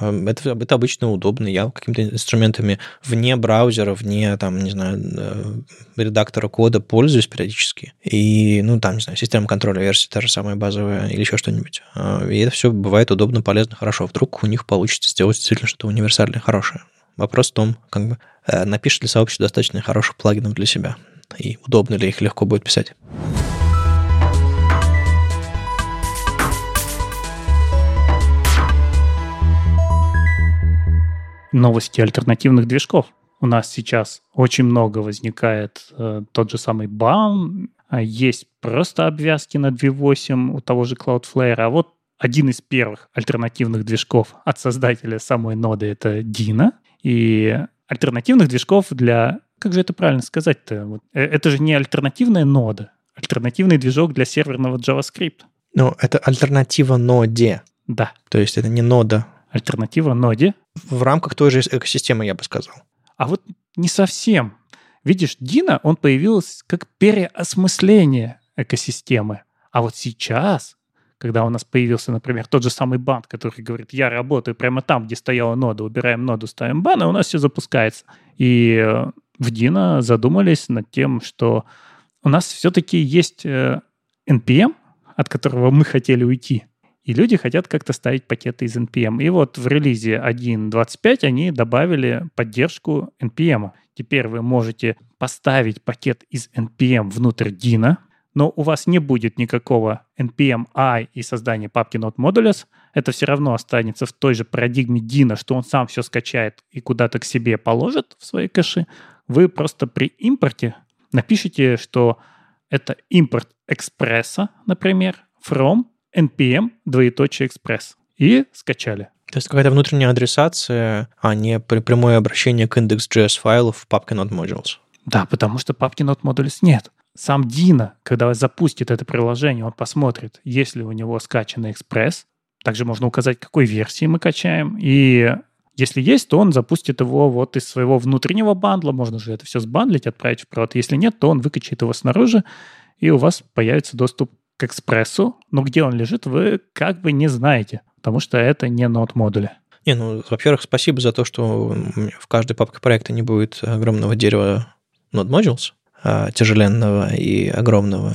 это, это обычно удобно. Я какими-то инструментами вне браузера, вне, там, не знаю, э, редактора кода пользуюсь периодически. И, ну, там, не знаю, система контроля версии та же самая базовая или еще что-нибудь. Э, и это все бывает удобно, полезно, хорошо. Вдруг у них получится сделать действительно что-то универсальное, хорошее. Вопрос в том, как бы, э, напишет ли сообщество достаточно хороших плагинов для себя, и удобно ли их легко будет писать. Новости альтернативных движков. У нас сейчас очень много возникает э, тот же самый BAM, а есть просто обвязки на 2.8 у того же Cloudflare, а вот один из первых альтернативных движков от создателя самой ноды — это Dino. И альтернативных движков для... Как же это правильно сказать-то? Вот, э, это же не альтернативная нода, альтернативный движок для серверного JavaScript. Ну, это альтернатива ноде. Да. То есть это не нода альтернатива ноде. В рамках той же экосистемы, я бы сказал. А вот не совсем. Видишь, Дина, он появился как переосмысление экосистемы. А вот сейчас, когда у нас появился, например, тот же самый бан, который говорит, я работаю прямо там, где стояла нода, убираем ноду, ставим бан, и у нас все запускается. И э, в Дина задумались над тем, что у нас все-таки есть NPM, э, от которого мы хотели уйти. И люди хотят как-то ставить пакеты из NPM. И вот в релизе 1.25 они добавили поддержку NPM. Теперь вы можете поставить пакет из NPM внутрь Dino, но у вас не будет никакого npm i и создания папки Node Modules. Это все равно останется в той же парадигме Dino, что он сам все скачает и куда-то к себе положит в свои кэши. Вы просто при импорте напишите, что это импорт экспресса, например, from npm двоеточие express и скачали. То есть какая-то внутренняя адресация, а не прямое обращение к index.js файлов в папке Node Modules. Да, потому что папки Node Modules нет. Сам Дина, когда запустит это приложение, он посмотрит, есть ли у него скачанный Express. Также можно указать, какой версии мы качаем. И если есть, то он запустит его вот из своего внутреннего бандла. Можно же это все сбандлить, отправить в прод. Если нет, то он выкачает его снаружи, и у вас появится доступ к экспрессу, но где он лежит, вы как бы не знаете, потому что это не нот модули. Не, ну, во-первых, спасибо за то, что в каждой папке проекта не будет огромного дерева Node Modules, а, тяжеленного и огромного.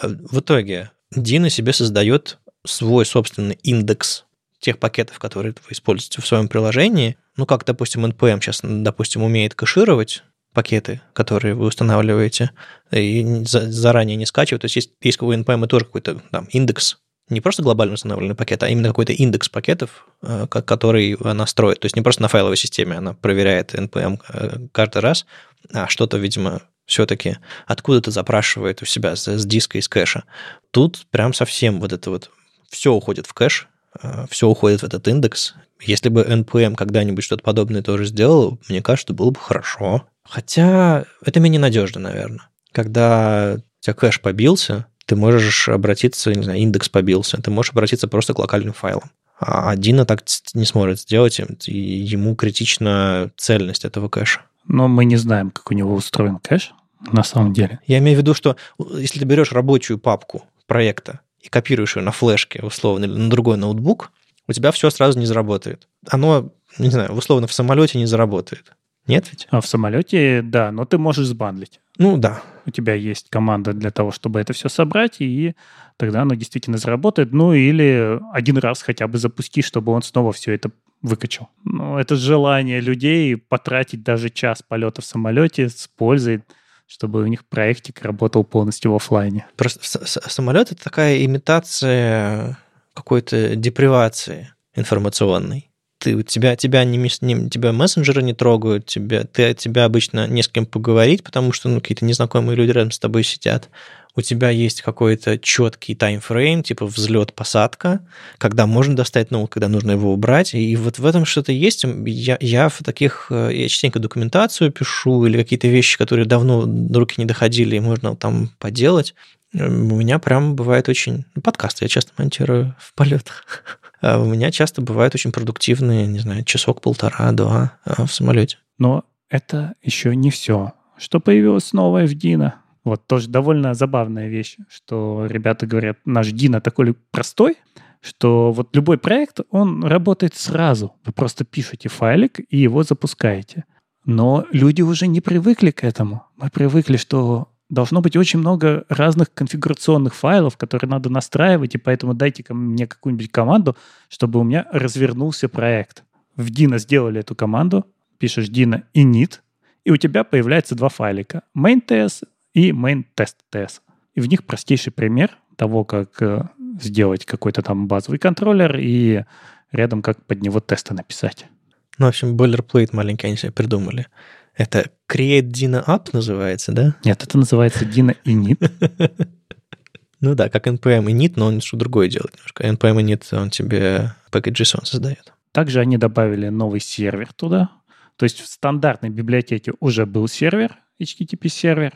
В итоге Dino себе создает свой собственный индекс тех пакетов, которые вы используете в своем приложении. Ну, как, допустим, NPM сейчас, допустим, умеет кэшировать пакеты, которые вы устанавливаете, и заранее не скачивать. То есть есть, есть у NPM тоже какой-то там индекс не просто глобально установленный пакет, а именно какой-то индекс пакетов, э, который она строит. То есть не просто на файловой системе она проверяет NPM э, каждый раз, а что-то, видимо, все-таки откуда-то запрашивает у себя с, с диска, из кэша. Тут прям совсем вот это вот все уходит в кэш, э, все уходит в этот индекс. Если бы NPM когда-нибудь что-то подобное тоже сделал, мне кажется, было бы хорошо. Хотя это менее надежно, наверное. Когда у тебя кэш побился, ты можешь обратиться, не знаю, индекс побился, ты можешь обратиться просто к локальным файлам. А Дина так не сможет сделать, и ему критична цельность этого кэша. Но мы не знаем, как у него устроен кэш на самом деле. Я имею в виду, что если ты берешь рабочую папку проекта и копируешь ее на флешке, условно, или на другой ноутбук, у тебя все сразу не заработает. Оно, не знаю, условно в самолете не заработает. Нет ведь? А в самолете, да, но ты можешь сбандлить. Ну да. У тебя есть команда для того, чтобы это все собрать, и тогда оно действительно заработает. Ну или один раз хотя бы запусти, чтобы он снова все это выкачал. Ну, это желание людей потратить даже час полета в самолете с пользой, чтобы у них проектик работал полностью в офлайне. Просто самолет это такая имитация какой-то депривации информационной ты, тебя, тебя, не, не, тебя мессенджеры не трогают, тебя, ты, тебя обычно не с кем поговорить, потому что ну, какие-то незнакомые люди рядом с тобой сидят. У тебя есть какой-то четкий таймфрейм, типа взлет-посадка, когда можно достать ноут, когда нужно его убрать. И вот в этом что-то есть. Я, я в таких... Э, я частенько документацию пишу или какие-то вещи, которые давно до руки не доходили, и можно там поделать. У меня прям бывает очень... Ну, подкасты я часто монтирую в полетах. <laughs> А у меня часто бывают очень продуктивные, не знаю, часок, полтора, два а, в самолете. Но это еще не все. Что появилось новое в Дина? Вот тоже довольно забавная вещь, что ребята говорят, наш Дина такой простой, что вот любой проект, он работает сразу. Вы просто пишете файлик и его запускаете. Но люди уже не привыкли к этому. Мы привыкли, что должно быть очень много разных конфигурационных файлов, которые надо настраивать, и поэтому дайте ко мне какую-нибудь команду, чтобы у меня развернулся проект. В Dino сделали эту команду, пишешь Dino init, и у тебя появляется два файлика. main.ts и main.test.ts. И в них простейший пример того, как э, сделать какой-то там базовый контроллер и рядом как под него тесты написать. Ну, в общем, boilerplate маленький они себе придумали. Это Create Dino App называется, да? Нет, это называется Dino Init. <laughs> Ну да, как NPM init, но он что другое делает немножко. NPM init, он тебе package.json создает. Также они добавили новый сервер туда. То есть в стандартной библиотеке уже был сервер, HTTP сервер,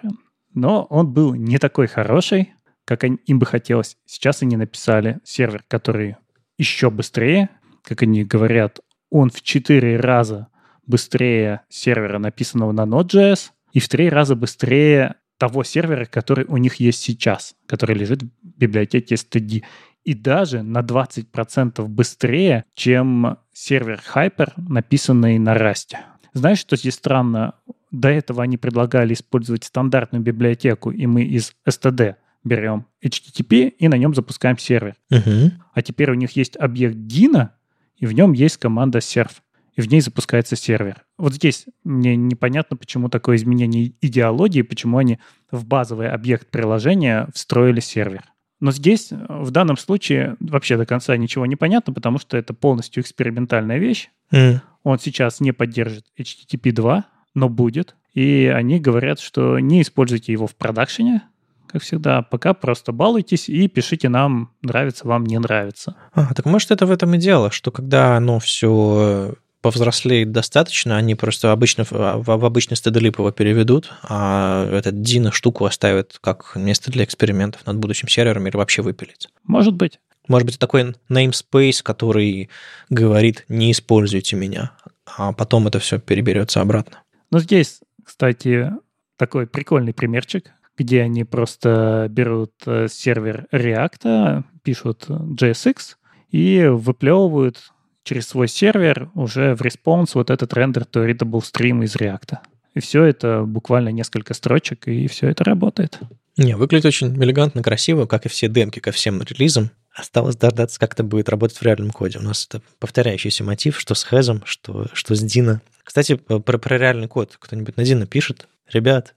но он был не такой хороший, как им бы хотелось. Сейчас они написали сервер, который еще быстрее, как они говорят, он в 4 раза быстрее сервера, написанного на Node.js, и в три раза быстрее того сервера, который у них есть сейчас, который лежит в библиотеке std. И даже на 20% быстрее, чем сервер Hyper, написанный на Rust. Знаешь, что здесь странно? До этого они предлагали использовать стандартную библиотеку, и мы из std берем HTTP и на нем запускаем сервер. Uh-huh. А теперь у них есть объект Dino, и в нем есть команда serve и в ней запускается сервер. Вот здесь мне непонятно, почему такое изменение идеологии, почему они в базовый объект приложения встроили сервер. Но здесь, в данном случае, вообще до конца ничего не понятно, потому что это полностью экспериментальная вещь. Mm. Он сейчас не поддержит HTTP 2, но будет. И они говорят, что не используйте его в продакшене, как всегда. Пока просто балуйтесь и пишите нам, нравится вам, не нравится. А, так может это в этом и дело, что когда оно все повзрослеет достаточно, они просто обычно в, в обычный стедолип его переведут, а этот Дина штуку оставят как место для экспериментов над будущим сервером или вообще выпилить. Может быть. Может быть, такой namespace, который говорит «не используйте меня», а потом это все переберется обратно. Ну, здесь, кстати, такой прикольный примерчик, где они просто берут э, сервер React, пишут JSX и выплевывают через свой сервер уже в response вот этот рендер to readable stream из React. И все это буквально несколько строчек, и все это работает. Не, выглядит очень элегантно, красиво, как и все демки ко всем релизам. Осталось дождаться, как это будет работать в реальном коде. У нас это повторяющийся мотив, что с Хэзом, что, что с Дина. Кстати, про, про реальный код кто-нибудь на Дина пишет? Ребят.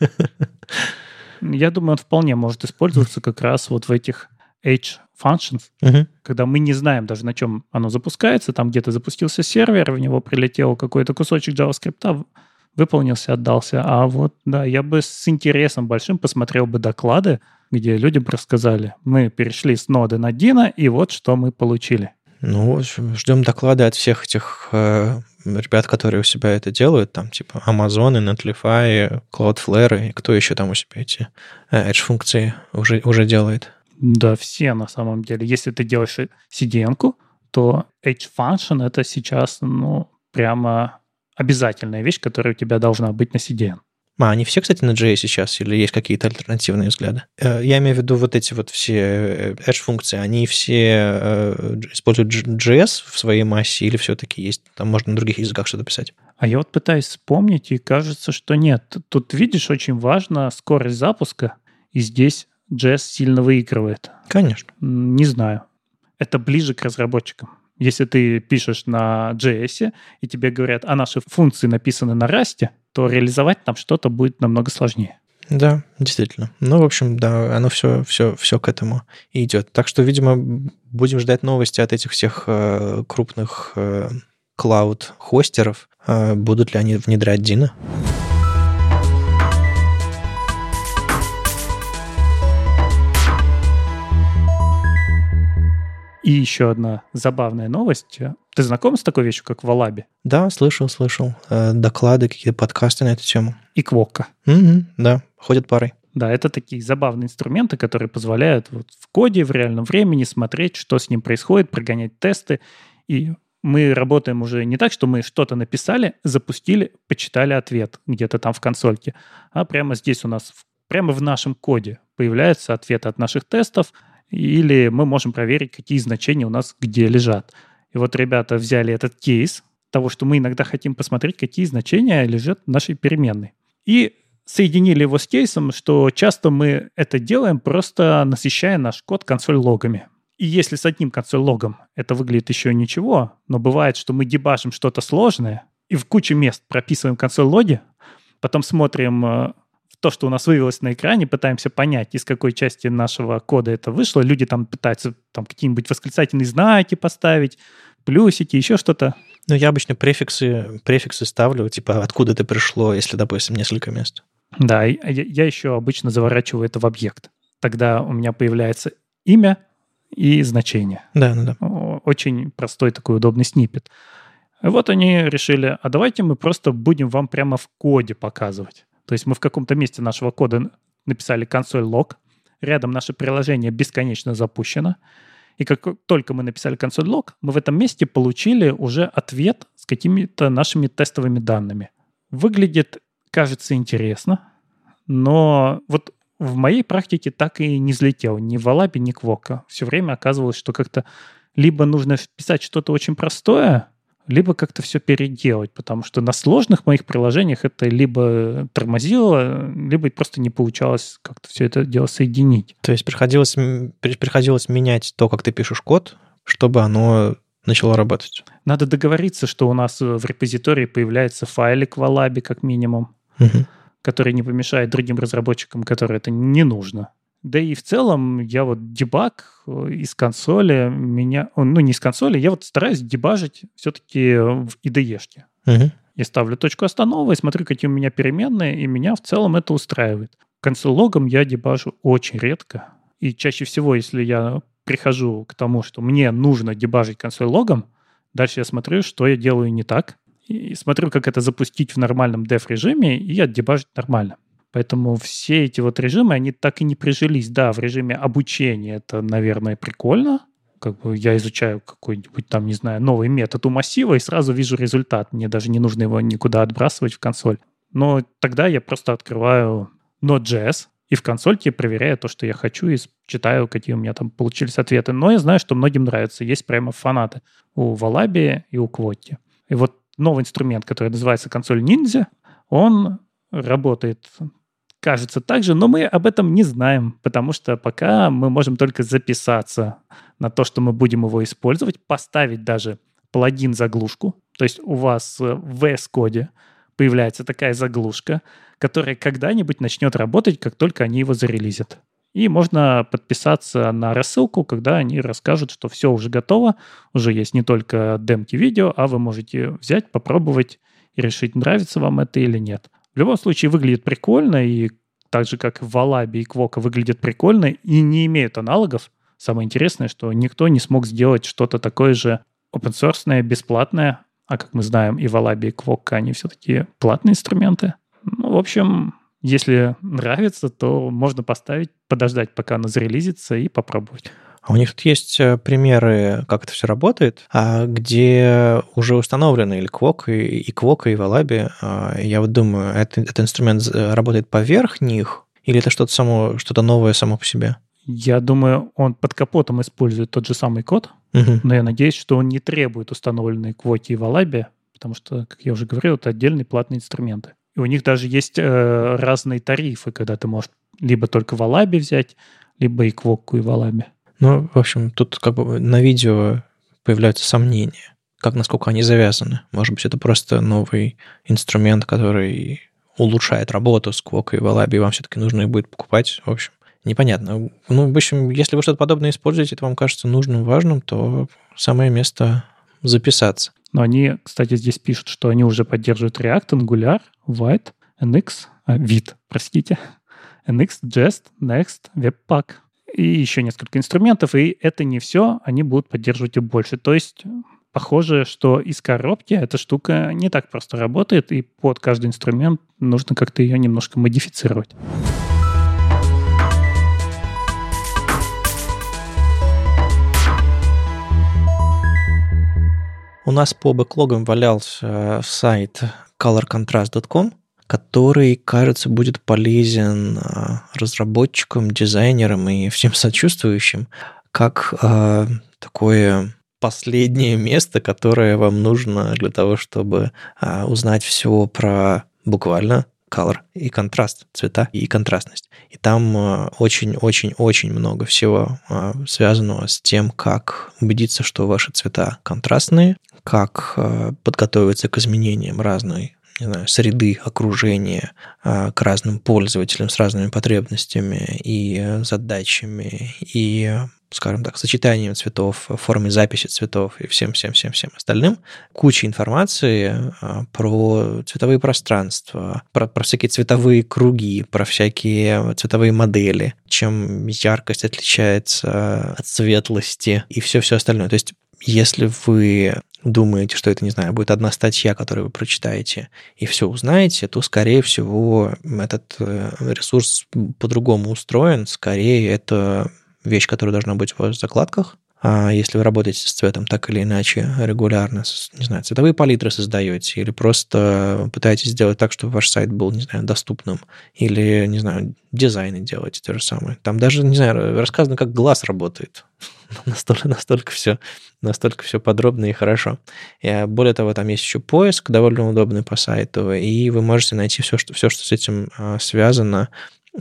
<laughs> Я думаю, он вполне может использоваться как раз вот в этих H functions, uh-huh. когда мы не знаем даже, на чем оно запускается. Там где-то запустился сервер, в него прилетел какой-то кусочек JavaScript, выполнился, отдался. А вот, да, я бы с интересом большим посмотрел бы доклады, где люди бы рассказали, мы перешли с ноды на Dino, и вот что мы получили. Ну, ждем доклады от всех этих э, ребят, которые у себя это делают, там типа Amazon, Netlify, Cloudflare, и кто еще там у себя эти э, Edge-функции уже, уже делает. Да, все на самом деле. Если ты делаешь CDN, то H-function — это сейчас, ну, прямо обязательная вещь, которая у тебя должна быть на CDN. А, они все, кстати, на JS сейчас или есть какие-то альтернативные взгляды? Э, я имею в виду вот эти вот все э, Edge-функции, они все э, используют JS в своей массе или все-таки есть, там можно на других языках что-то писать? А я вот пытаюсь вспомнить, и кажется, что нет. Тут, видишь, очень важно скорость запуска, и здесь JS сильно выигрывает. Конечно. Не знаю. Это ближе к разработчикам. Если ты пишешь на JS, и тебе говорят, а наши функции написаны на Rust, то реализовать там что-то будет намного сложнее. Да, действительно. Ну, в общем, да, оно все, все, все к этому идет. Так что, видимо, будем ждать новости от этих всех э, крупных э, клауд-хостеров. Э, будут ли они внедрять Дина? И еще одна забавная новость. Ты знаком с такой вещью, как Валаби? Да, слышал, слышал. Э, доклады, какие-то подкасты на эту тему. И Квокка. Угу, да, ходят парой. Да, это такие забавные инструменты, которые позволяют вот в коде в реальном времени смотреть, что с ним происходит, прогонять тесты. И мы работаем уже не так, что мы что-то написали, запустили, почитали ответ где-то там в консольке, а прямо здесь у нас, прямо в нашем коде появляются ответы от наших тестов, или мы можем проверить, какие значения у нас где лежат. И вот ребята взяли этот кейс того, что мы иногда хотим посмотреть, какие значения лежат в нашей переменной. И соединили его с кейсом, что часто мы это делаем, просто насыщая наш код консоль-логами. И если с одним консоль-логом это выглядит еще ничего, но бывает, что мы дебажим что-то сложное и в куче мест прописываем консоль-логи, потом смотрим э, то, что у нас вывелось на экране, пытаемся понять, из какой части нашего кода это вышло. Люди там пытаются там какие-нибудь восклицательные знаки поставить, плюсики, еще что-то. Ну, я обычно префиксы, префиксы ставлю, типа, откуда это пришло, если, допустим, несколько мест. Да, я, я еще обычно заворачиваю это в объект. Тогда у меня появляется имя и значение. Да, да, да. Очень простой такой удобный снипет. Вот они решили, а давайте мы просто будем вам прямо в коде показывать. То есть мы в каком-то месте нашего кода написали консоль лог, рядом наше приложение бесконечно запущено, и как только мы написали консоль лог, мы в этом месте получили уже ответ с какими-то нашими тестовыми данными. Выглядит, кажется, интересно, но вот в моей практике так и не взлетел ни в Алабе, ни Квока. Все время оказывалось, что как-то либо нужно вписать что-то очень простое, либо как-то все переделать, потому что на сложных моих приложениях это либо тормозило, либо просто не получалось как-то все это дело соединить. То есть приходилось, приходилось менять то, как ты пишешь код, чтобы оно начало работать. Надо договориться, что у нас в репозитории появляется файлик в Алабе как минимум, угу. который не помешает другим разработчикам, которые это не нужно. Да и в целом я вот дебаг э, из консоли меня... Ну, не из консоли, я вот стараюсь дебажить все-таки в IDE-шке. Угу. Я ставлю точку остановы, смотрю, какие у меня переменные, и меня в целом это устраивает. Консоль-логом я дебажу очень редко. И чаще всего, если я прихожу к тому, что мне нужно дебажить консоль-логом, дальше я смотрю, что я делаю не так, и смотрю, как это запустить в нормальном деф-режиме и отдебажить нормально. Поэтому все эти вот режимы, они так и не прижились. Да, в режиме обучения это, наверное, прикольно. Как бы я изучаю какой-нибудь там, не знаю, новый метод у массива и сразу вижу результат. Мне даже не нужно его никуда отбрасывать в консоль. Но тогда я просто открываю Node.js и в консольке проверяю то, что я хочу, и читаю, какие у меня там получились ответы. Но я знаю, что многим нравится. Есть прямо фанаты у Валаби и у Квотти. И вот новый инструмент, который называется консоль Ninja, он работает, кажется, так же, но мы об этом не знаем, потому что пока мы можем только записаться на то, что мы будем его использовать, поставить даже плагин-заглушку. То есть у вас в VS-коде появляется такая заглушка, которая когда-нибудь начнет работать, как только они его зарелизят. И можно подписаться на рассылку, когда они расскажут, что все уже готово, уже есть не только демки видео, а вы можете взять, попробовать и решить, нравится вам это или нет. В любом случае выглядит прикольно, и так же, как Валаби и Квока выглядят прикольно и не имеют аналогов. Самое интересное, что никто не смог сделать что-то такое же open source, бесплатное, а как мы знаем, и Валаби, и Квока, они все-таки платные инструменты. Ну, в общем, если нравится, то можно поставить, подождать, пока оно зарелизится, и попробовать. А у них тут есть э, примеры, как это все работает, а, где уже установлены или Квок, и, и Квок, и Валаби. А, я вот думаю, это, этот инструмент работает поверх них, или это что-то само, что-то новое само по себе? Я думаю, он под капотом использует тот же самый код, угу. но я надеюсь, что он не требует установленные Квоки и Валаби, потому что, как я уже говорил, это отдельные платные инструменты. И у них даже есть э, разные тарифы, когда ты можешь либо только Валаби взять, либо и Квокку, и Валаби. Ну, в общем, тут как бы на видео появляются сомнения, как насколько они завязаны. Может быть, это просто новый инструмент, который улучшает работу с Квокой и Валаби, и вам все-таки нужно и будет покупать. В общем, непонятно. Ну, в общем, если вы что-то подобное используете, это вам кажется нужным, важным, то самое место записаться. Но они, кстати, здесь пишут, что они уже поддерживают React, Angular, White, NX, а, вид, простите, <laughs> NX, Jest, Next, Webpack и еще несколько инструментов, и это не все, они будут поддерживать и больше. То есть похоже, что из коробки эта штука не так просто работает, и под каждый инструмент нужно как-то ее немножко модифицировать. У нас по бэклогам валялся сайт colorcontrast.com, который, кажется, будет полезен э, разработчикам, дизайнерам и всем сочувствующим, как э, такое последнее место, которое вам нужно для того, чтобы э, узнать все про буквально color и контраст, цвета и контрастность. И там очень-очень-очень много всего связанного с тем, как убедиться, что ваши цвета контрастные, как подготовиться к изменениям разной не знаю, среды, окружения к разным пользователям с разными потребностями и задачами, и скажем так, сочетанием цветов, форме записи цветов и всем-всем-всем-всем остальным. Куча информации а, про цветовые пространства, про, про всякие цветовые круги, про всякие цветовые модели, чем яркость отличается от светлости и все-все остальное. То есть если вы думаете, что это, не знаю, будет одна статья, которую вы прочитаете и все узнаете, то, скорее всего, этот э, ресурс по-другому устроен. Скорее, это вещь, которая должна быть в закладках. А если вы работаете с цветом так или иначе регулярно, не знаю, цветовые палитры создаете, или просто пытаетесь сделать так, чтобы ваш сайт был, не знаю, доступным, или, не знаю, дизайны делаете то же самое. Там даже, не знаю, рассказано, как глаз работает. <laughs> настолько, настолько все, настолько все подробно и хорошо. И, более того, там есть еще поиск, довольно удобный по сайту, и вы можете найти все, что, все, что с этим а, связано,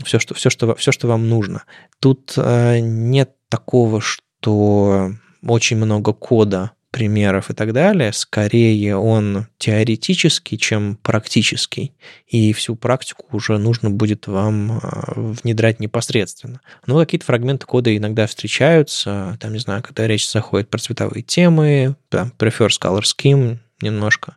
все, что, все, что, все, что вам нужно. Тут э, нет такого, что очень много кода, примеров и так далее. Скорее он теоретический, чем практический. И всю практику уже нужно будет вам э, внедрять непосредственно. Но какие-то фрагменты кода иногда встречаются. Там, не знаю, когда речь заходит про цветовые темы, там, prefers color scheme немножко.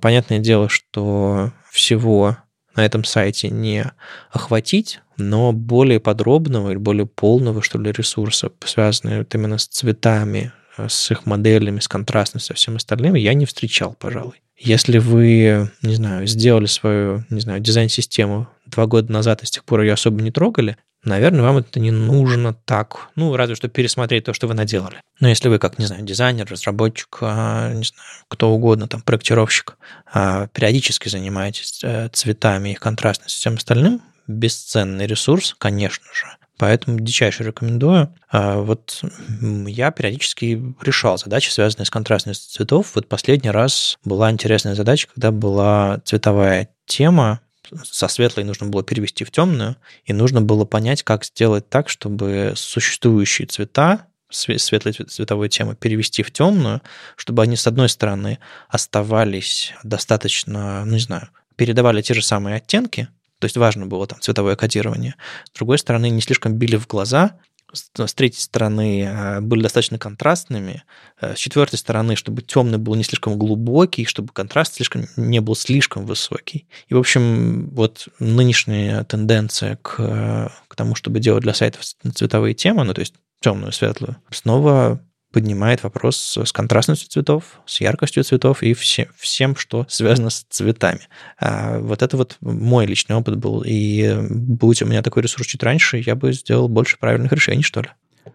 Понятное дело, что всего на этом сайте не охватить, но более подробного или более полного, что ли, ресурса, связанного именно с цветами, с их моделями, с контрастностью, со всем остальным, я не встречал, пожалуй. Если вы, не знаю, сделали свою, не знаю, дизайн-систему два года назад и с тех пор ее особо не трогали, наверное, вам это не нужно так. Ну, разве что пересмотреть то, что вы наделали. Но если вы, как, не знаю, дизайнер, разработчик, а, не знаю, кто угодно, там, проектировщик, а, периодически занимаетесь э, цветами, их контрастностью, всем остальным, бесценный ресурс, конечно же. Поэтому дичайше рекомендую. А, вот я периодически решал задачи, связанные с контрастностью цветов. Вот последний раз была интересная задача, когда была цветовая тема со светлой нужно было перевести в темную, и нужно было понять, как сделать так, чтобы существующие цвета светлой цветовой темы перевести в темную, чтобы они, с одной стороны, оставались достаточно, ну, не знаю, передавали те же самые оттенки, то есть важно было там цветовое кодирование, с другой стороны, не слишком били в глаза, с третьей стороны э, были достаточно контрастными, э, с четвертой стороны, чтобы темный был не слишком глубокий, чтобы контраст слишком, не был слишком высокий. И, в общем, вот нынешняя тенденция к, к тому, чтобы делать для сайтов цветовые темы, ну, то есть темную, светлую, снова поднимает вопрос с контрастностью цветов, с яркостью цветов и все, всем, что связано с цветами. А вот это вот мой личный опыт был. И будь у меня такой ресурс чуть раньше, я бы сделал больше правильных решений, что ли.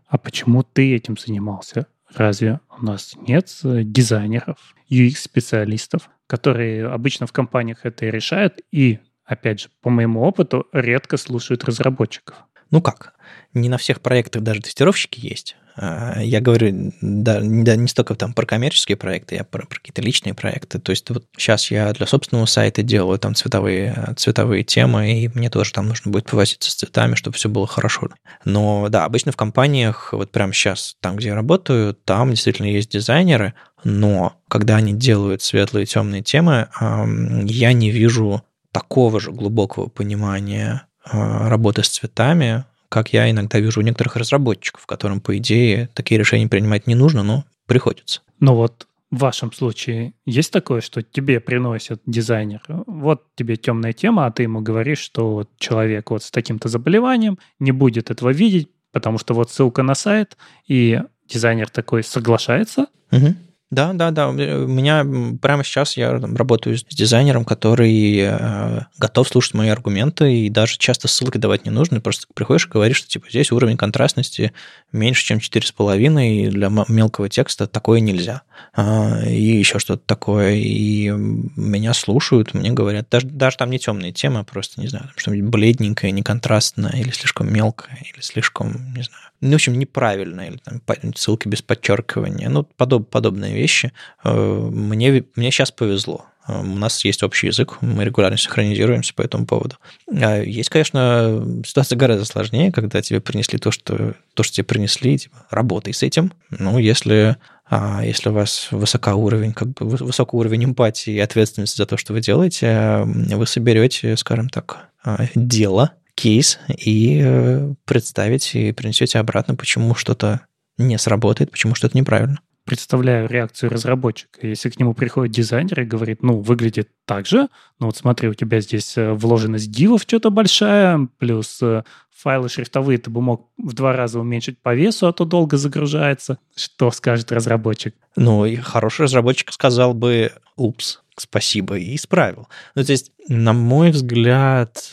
А почему ты этим занимался? Разве у нас нет дизайнеров, UX-специалистов, которые обычно в компаниях это и решают, и, опять же, по моему опыту, редко слушают разработчиков? Ну как? Не на всех проектах даже тестировщики есть. А, я говорю, да, не столько там про коммерческие проекты, я про, про какие-то личные проекты. То есть вот сейчас я для собственного сайта делаю там цветовые, цветовые темы, и мне тоже там нужно будет повозиться с цветами, чтобы все было хорошо. Но да, обычно в компаниях, вот прямо сейчас, там, где я работаю, там действительно есть дизайнеры, но когда они делают светлые и темные темы, я не вижу такого же глубокого понимания а, работы с цветами, как я иногда вижу у некоторых разработчиков, которым, по идее, такие решения принимать не нужно, но приходится. Ну вот в вашем случае есть такое, что тебе приносит дизайнер, вот тебе темная тема, а ты ему говоришь, что вот человек вот с таким-то заболеванием не будет этого видеть, потому что вот ссылка на сайт, и дизайнер такой соглашается, угу. Да, да, да. У меня прямо сейчас я работаю с дизайнером, который э, готов слушать мои аргументы, и даже часто ссылки давать не нужно. Просто приходишь и говоришь, что типа здесь уровень контрастности меньше, чем 4,5, и для мелкого текста такое нельзя. А, и еще что-то такое. И меня слушают, мне говорят, даже, даже там не темные темы, а просто, не знаю, что-нибудь бледненькое, неконтрастное, или слишком мелкое, или слишком, не знаю, ну, в общем, неправильно, или там ссылки без подчеркивания, ну, подоб, подобные вещи. Э, мне, мне сейчас повезло. Э, у нас есть общий язык, мы регулярно синхронизируемся по этому поводу. А есть, конечно, ситуация гораздо сложнее, когда тебе принесли то, что, то, что тебе принесли, типа, работай с этим. Ну, если, а, если у вас высокий уровень, как бы высокий уровень эмпатии и ответственности за то, что вы делаете, вы соберете, скажем так, а, дело, кейс и э, представить и принесете обратно, почему что-то не сработает, почему что-то неправильно. Представляю реакцию разработчика. Если к нему приходит дизайнер и говорит, ну, выглядит так же, ну вот смотри, у тебя здесь э, вложенность дивов что-то большая, плюс э, файлы шрифтовые ты бы мог в два раза уменьшить по весу, а то долго загружается. Что скажет разработчик? Ну, и хороший разработчик сказал бы, упс, спасибо, и исправил. Ну, то есть, на мой взгляд,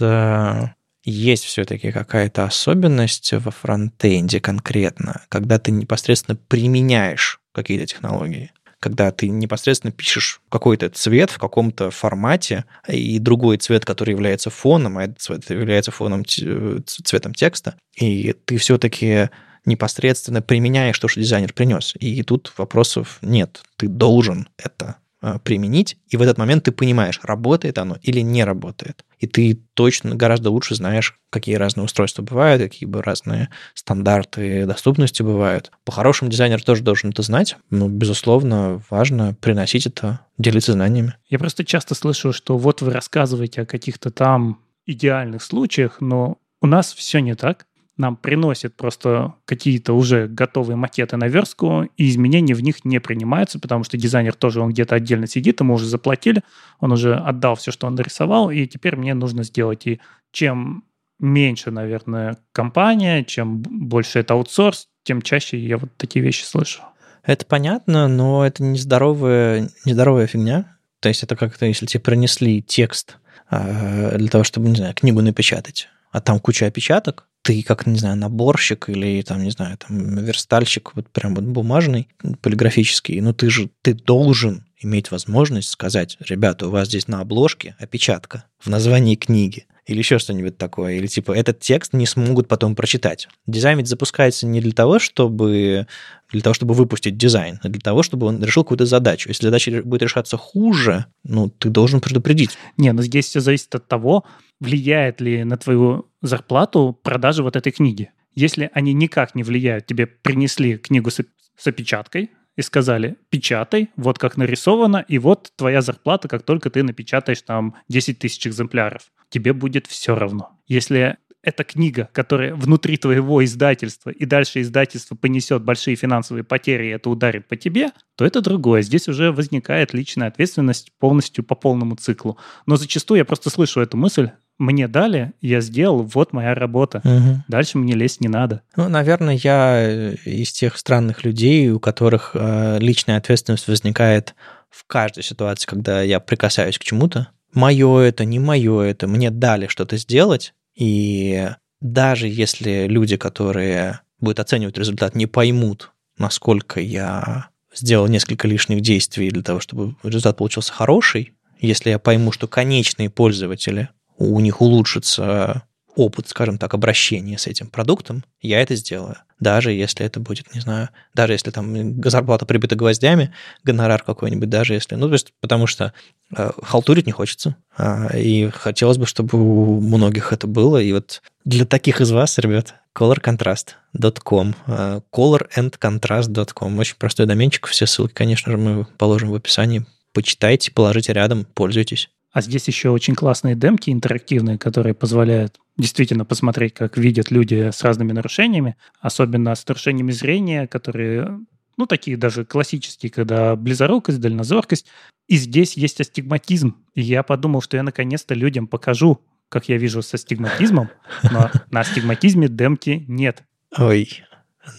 есть все-таки какая-то особенность во фронтенде конкретно, когда ты непосредственно применяешь какие-то технологии когда ты непосредственно пишешь какой-то цвет в каком-то формате, и другой цвет, который является фоном, а этот цвет является фоном цветом текста, и ты все-таки непосредственно применяешь то, что дизайнер принес. И тут вопросов нет. Ты должен это применить, и в этот момент ты понимаешь, работает оно или не работает. И ты точно гораздо лучше знаешь, какие разные устройства бывают, какие бы разные стандарты доступности бывают. По-хорошему дизайнер тоже должен это знать, но, безусловно, важно приносить это, делиться знаниями. Я просто часто слышу, что вот вы рассказываете о каких-то там идеальных случаях, но у нас все не так нам приносят просто какие-то уже готовые макеты на верстку, и изменения в них не принимаются, потому что дизайнер тоже, он где-то отдельно сидит, ему уже заплатили, он уже отдал все, что он нарисовал, и теперь мне нужно сделать. И чем меньше, наверное, компания, чем больше это аутсорс, тем чаще я вот такие вещи слышу. Это понятно, но это нездоровая, нездоровая фигня. То есть это как-то, если тебе принесли текст э, для того, чтобы, не знаю, книгу напечатать, а там куча опечаток, ты как, не знаю, наборщик или там, не знаю, там верстальщик вот прям вот бумажный, полиграфический, ну ты же, ты должен иметь возможность сказать, ребята, у вас здесь на обложке опечатка в названии книги. или еще что-нибудь такое, или типа этот текст не смогут потом прочитать. Дизайн ведь запускается не для того, чтобы для того, чтобы выпустить дизайн, а для того, чтобы он решил какую-то задачу. Если задача будет решаться хуже, ну, ты должен предупредить. Не, но здесь все зависит от того, влияет ли на твою зарплату продажа вот этой книги. Если они никак не влияют, тебе принесли книгу с, с опечаткой, и сказали, печатай, вот как нарисовано, и вот твоя зарплата, как только ты напечатаешь там 10 тысяч экземпляров тебе будет все равно. Если эта книга, которая внутри твоего издательства, и дальше издательство понесет большие финансовые потери, и это ударит по тебе, то это другое. Здесь уже возникает личная ответственность полностью по полному циклу. Но зачастую я просто слышу эту мысль, мне дали, я сделал, вот моя работа. Угу. Дальше мне лезть не надо. Ну, наверное, я из тех странных людей, у которых э, личная ответственность возникает в каждой ситуации, когда я прикасаюсь к чему-то мое это, не мое это, мне дали что-то сделать, и даже если люди, которые будут оценивать результат, не поймут, насколько я сделал несколько лишних действий для того, чтобы результат получился хороший, если я пойму, что конечные пользователи, у них улучшится опыт, скажем так, обращения с этим продуктом, я это сделаю. Даже если это будет, не знаю, даже если там зарплата прибита гвоздями, гонорар какой-нибудь, даже если... Ну, то есть, потому что э, халтурить не хочется. Э, и хотелось бы, чтобы у многих это было. И вот для таких из вас, ребят, colorcontrast.com, э, colorandcontrast.com. Очень простой доменчик. Все ссылки, конечно же, мы положим в описании. Почитайте, положите рядом, пользуйтесь. А здесь еще очень классные демки интерактивные, которые позволяют действительно посмотреть, как видят люди с разными нарушениями, особенно с нарушениями зрения, которые, ну, такие даже классические, когда близорукость, дальнозоркость. И здесь есть астигматизм. И я подумал, что я наконец-то людям покажу, как я вижу с астигматизмом, но на астигматизме демки нет. Ой,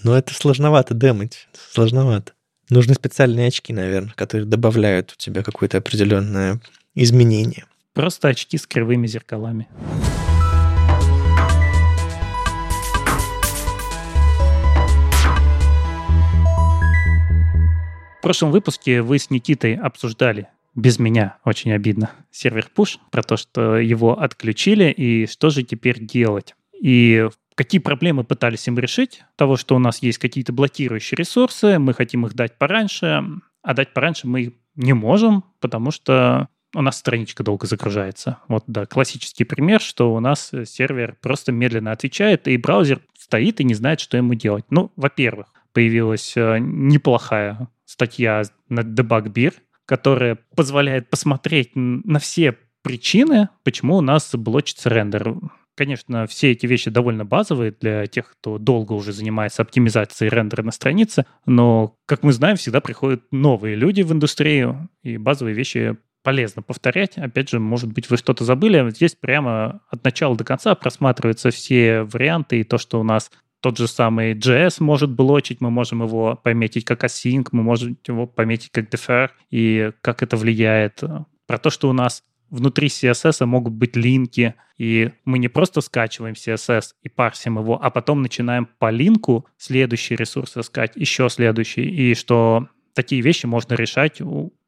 ну это сложновато демать, сложновато. Нужны специальные очки, наверное, которые добавляют у тебя какое-то определенное изменения. Просто очки с кривыми зеркалами. В прошлом выпуске вы с Никитой обсуждали без меня, очень обидно, сервер Push, про то, что его отключили и что же теперь делать. И какие проблемы пытались им решить? Того, что у нас есть какие-то блокирующие ресурсы, мы хотим их дать пораньше, а дать пораньше мы не можем, потому что у нас страничка долго загружается. Вот, да, классический пример, что у нас сервер просто медленно отвечает, и браузер стоит и не знает, что ему делать. Ну, во-первых, появилась э, неплохая статья на DebugBeer, которая позволяет посмотреть на все причины, почему у нас блочится рендер. Конечно, все эти вещи довольно базовые для тех, кто долго уже занимается оптимизацией рендера на странице, но, как мы знаем, всегда приходят новые люди в индустрию, и базовые вещи полезно повторять. Опять же, может быть, вы что-то забыли. Здесь прямо от начала до конца просматриваются все варианты и то, что у нас тот же самый JS может блочить, мы можем его пометить как async, мы можем его пометить как defer, и как это влияет. Про то, что у нас внутри CSS могут быть линки, и мы не просто скачиваем CSS и парсим его, а потом начинаем по линку следующий ресурс искать, еще следующий, и что такие вещи можно решать,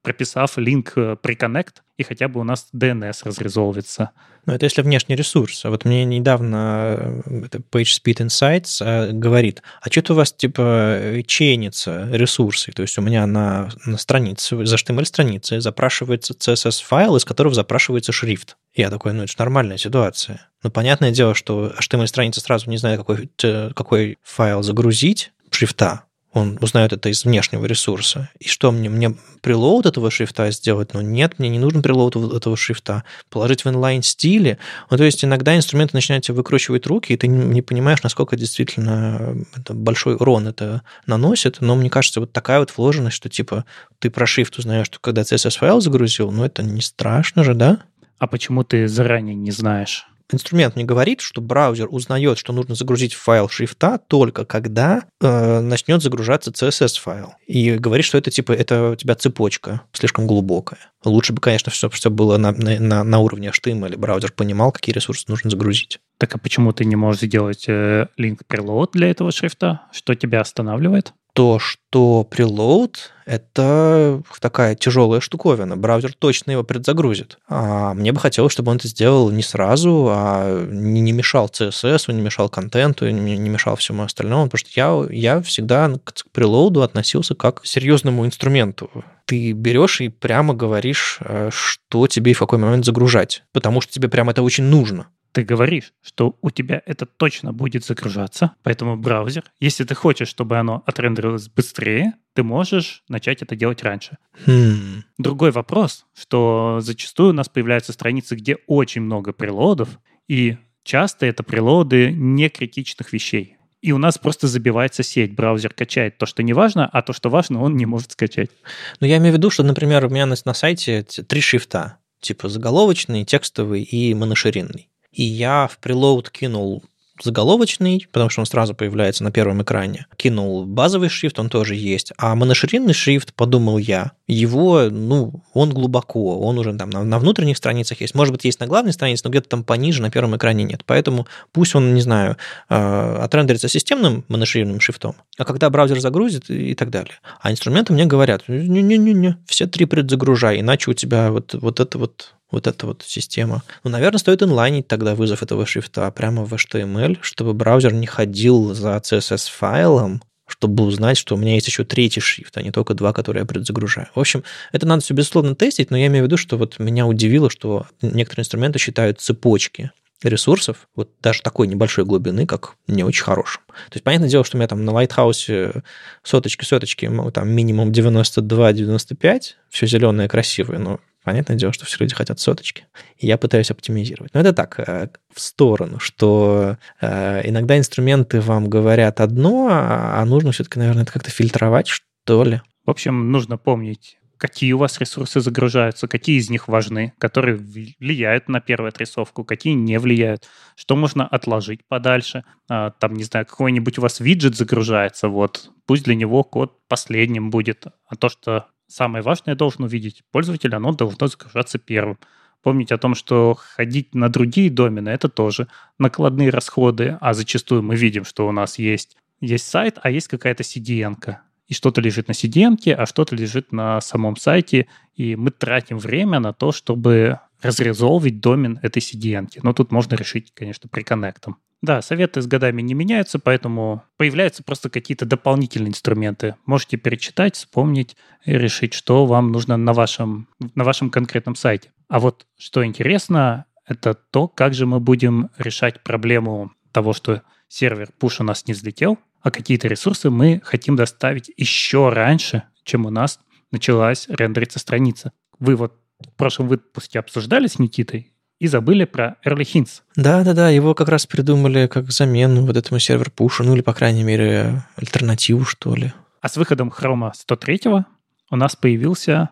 прописав линк э, приконнект, и хотя бы у нас DNS разрезовывается. Ну, это если внешний ресурс. А вот мне недавно э, это PageSpeed Insights э, говорит, а что-то у вас типа чейнится ресурсы. То есть у меня на, на странице, за HTML-странице запрашивается CSS-файл, из которого запрашивается шрифт. Я такой, ну это же нормальная ситуация. Но понятное дело, что HTML-страница сразу не знает, какой, какой файл загрузить, шрифта, он узнает это из внешнего ресурса. И что мне? Мне прилоуд этого шрифта сделать? Ну нет, мне не нужен прилоуд этого шрифта. Положить в инлайн-стиле? Ну, то есть иногда инструменты начинают выкручивать руки, и ты не понимаешь, насколько действительно это большой урон это наносит. Но мне кажется, вот такая вот вложенность, что типа ты про шрифт узнаешь, что когда CSS-файл загрузил, ну это не страшно же, да? А почему ты заранее не знаешь? Инструмент мне говорит, что браузер узнает, что нужно загрузить файл шрифта только когда э, начнет загружаться CSS-файл. И говорит, что это типа это у тебя цепочка слишком глубокая. Лучше бы, конечно, все, все было на, на, на уровне HTML, браузер понимал, какие ресурсы нужно загрузить. Так а почему ты не можешь сделать э, link preload для этого шрифта? Что тебя останавливает? То, что preload — это такая тяжелая штуковина. Браузер точно его предзагрузит. А мне бы хотелось, чтобы он это сделал не сразу, а не, мешал CSS, не мешал контенту, не, не мешал всему остальному, потому что я, я всегда к прелоуду относился как к серьезному инструменту. Ты берешь и прямо говоришь, э, что тебе и в какой момент загружать, потому что тебе прямо это очень нужно ты говоришь, что у тебя это точно будет загружаться, поэтому браузер, если ты хочешь, чтобы оно отрендерилось быстрее, ты можешь начать это делать раньше. Hmm. Другой вопрос, что зачастую у нас появляются страницы, где очень много прилодов, и часто это прилоды некритичных вещей. И у нас просто забивается сеть. Браузер качает то, что не важно, а то, что важно, он не может скачать. Ну, я имею в виду, что, например, у меня на, на сайте три шрифта. Типа заголовочный, текстовый и моноширинный и я в preload кинул заголовочный, потому что он сразу появляется на первом экране. Кинул базовый шрифт, он тоже есть. А моноширинный шрифт, подумал я, его, ну, он глубоко, он уже там на, на внутренних страницах есть. Может быть, есть на главной странице, но где-то там пониже на первом экране нет. Поэтому пусть он, не знаю, э, отрендерится системным моноширинным шрифтом, а когда браузер загрузит и так далее. А инструменты мне говорят, не-не-не, все три предзагружай, иначе у тебя вот, вот это вот вот эта вот система. Ну, наверное, стоит инлайнить тогда вызов этого шрифта прямо в HTML, чтобы браузер не ходил за CSS-файлом, чтобы узнать, что у меня есть еще третий шрифт, а не только два, которые я предзагружаю. В общем, это надо все, безусловно, тестить, но я имею в виду, что вот меня удивило, что некоторые инструменты считают цепочки ресурсов, вот даже такой небольшой глубины, как не очень хорошим. То есть, понятное дело, что у меня там на Lighthouse соточки-соточки, там минимум 92-95, все зеленое, красивое, но Понятное дело, что все люди хотят соточки, и я пытаюсь оптимизировать. Но это так, э, в сторону, что э, иногда инструменты вам говорят одно, а, нужно все-таки, наверное, это как-то фильтровать, что ли. В общем, нужно помнить, какие у вас ресурсы загружаются, какие из них важны, которые влияют на первую отрисовку, какие не влияют, что можно отложить подальше. А, там, не знаю, какой-нибудь у вас виджет загружается, вот, пусть для него код последним будет, а то, что самое важное должен увидеть пользователь, оно должно загружаться первым. Помнить о том, что ходить на другие домены – это тоже накладные расходы, а зачастую мы видим, что у нас есть, есть сайт, а есть какая-то CDN. -ка. И что-то лежит на CDN, а что-то лежит на самом сайте, и мы тратим время на то, чтобы разрезолвить домен этой CDN. Но тут можно решить, конечно, приконнектом. Да, советы с годами не меняются, поэтому появляются просто какие-то дополнительные инструменты. Можете перечитать, вспомнить и решить, что вам нужно на вашем, на вашем конкретном сайте. А вот что интересно, это то, как же мы будем решать проблему того, что сервер push у нас не взлетел, а какие-то ресурсы мы хотим доставить еще раньше, чем у нас началась рендериться страница. Вы вот в прошлом выпуске обсуждали с Никитой и забыли про Early Hints. Да-да-да, его как раз придумали как замену вот этому сервер пушу, ну или, по крайней мере, альтернативу, что ли. А с выходом Chrome 103 у нас появился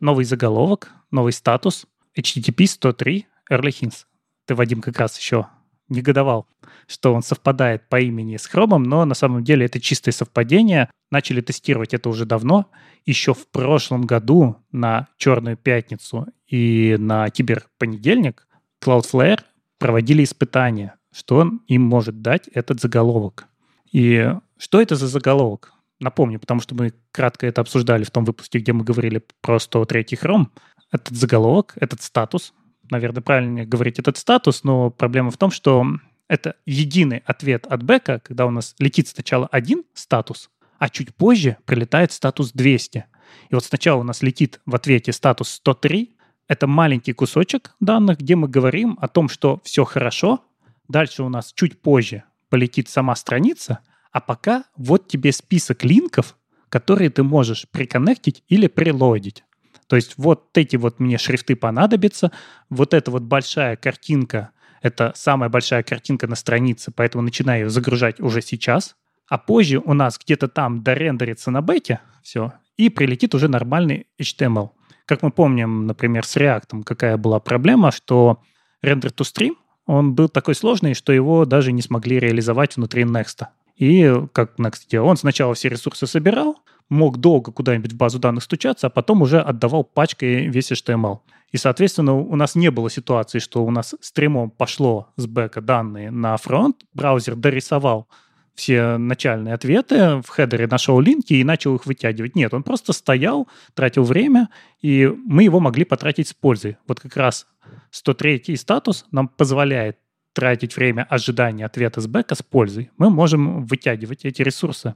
новый заголовок, новый статус HTTP 103 Early Hints. Ты, Вадим, как раз еще негодовал, что он совпадает по имени с Хромом, но на самом деле это чистое совпадение. Начали тестировать это уже давно. Еще в прошлом году на Черную пятницу и на Киберпонедельник Cloudflare проводили испытания, что он им может дать этот заголовок. И что это за заголовок? Напомню, потому что мы кратко это обсуждали в том выпуске, где мы говорили про 103 Chrome. Этот заголовок, этот статус, наверное, правильнее говорить этот статус, но проблема в том, что это единый ответ от бэка, когда у нас летит сначала один статус, а чуть позже прилетает статус 200. И вот сначала у нас летит в ответе статус 103, это маленький кусочек данных, где мы говорим о том, что все хорошо. Дальше у нас чуть позже полетит сама страница, а пока вот тебе список линков, которые ты можешь приконнектить или прилоудить. То есть вот эти вот мне шрифты понадобятся, вот эта вот большая картинка, это самая большая картинка на странице, поэтому начинаю ее загружать уже сейчас, а позже у нас где-то там дорендерится на бэке все, и прилетит уже нормальный HTML. Как мы помним, например, с React, какая была проблема, что render to stream, он был такой сложный, что его даже не смогли реализовать внутри Next. И как Next делал? Он сначала все ресурсы собирал, мог долго куда-нибудь в базу данных стучаться, а потом уже отдавал пачкой весь HTML. И, соответственно, у нас не было ситуации, что у нас стримом пошло с бэка данные на фронт, браузер дорисовал все начальные ответы, в хедере нашел линки и начал их вытягивать. Нет, он просто стоял, тратил время, и мы его могли потратить с пользой. Вот как раз 103 статус нам позволяет тратить время ожидания ответа с бэка с пользой. Мы можем вытягивать эти ресурсы.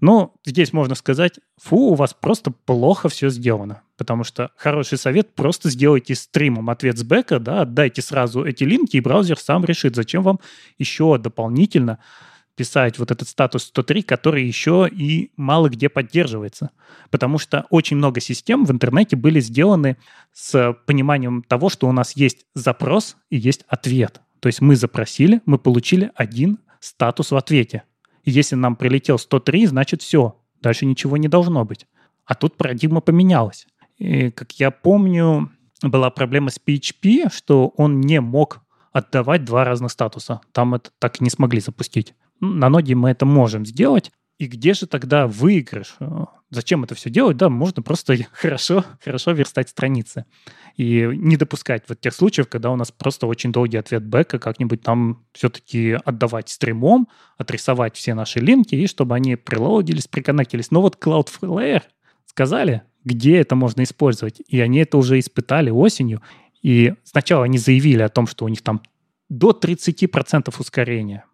Но здесь можно сказать, фу, у вас просто плохо все сделано. Потому что хороший совет, просто сделайте стримом ответ с бэка, да, отдайте сразу эти линки, и браузер сам решит, зачем вам еще дополнительно писать вот этот статус 103, который еще и мало где поддерживается. Потому что очень много систем в интернете были сделаны с пониманием того, что у нас есть запрос и есть ответ. То есть мы запросили, мы получили один статус в ответе. И если нам прилетел 103, значит все, дальше ничего не должно быть. А тут парадигма поменялась. И, как я помню, была проблема с PHP, что он не мог отдавать два разных статуса. Там это так и не смогли запустить. На ноде мы это можем сделать. И где же тогда выигрыш? Э, зачем это все делать? Да, можно просто <laughs> хорошо, хорошо верстать страницы. И не допускать вот тех случаев, когда у нас просто очень долгий ответ бэка, как-нибудь там все-таки отдавать стримом, отрисовать все наши линки, и чтобы они прилоудились, приконнектились. Но вот Cloudflare сказали, где это можно использовать. И они это уже испытали осенью. И сначала они заявили о том, что у них там до 30% ускорения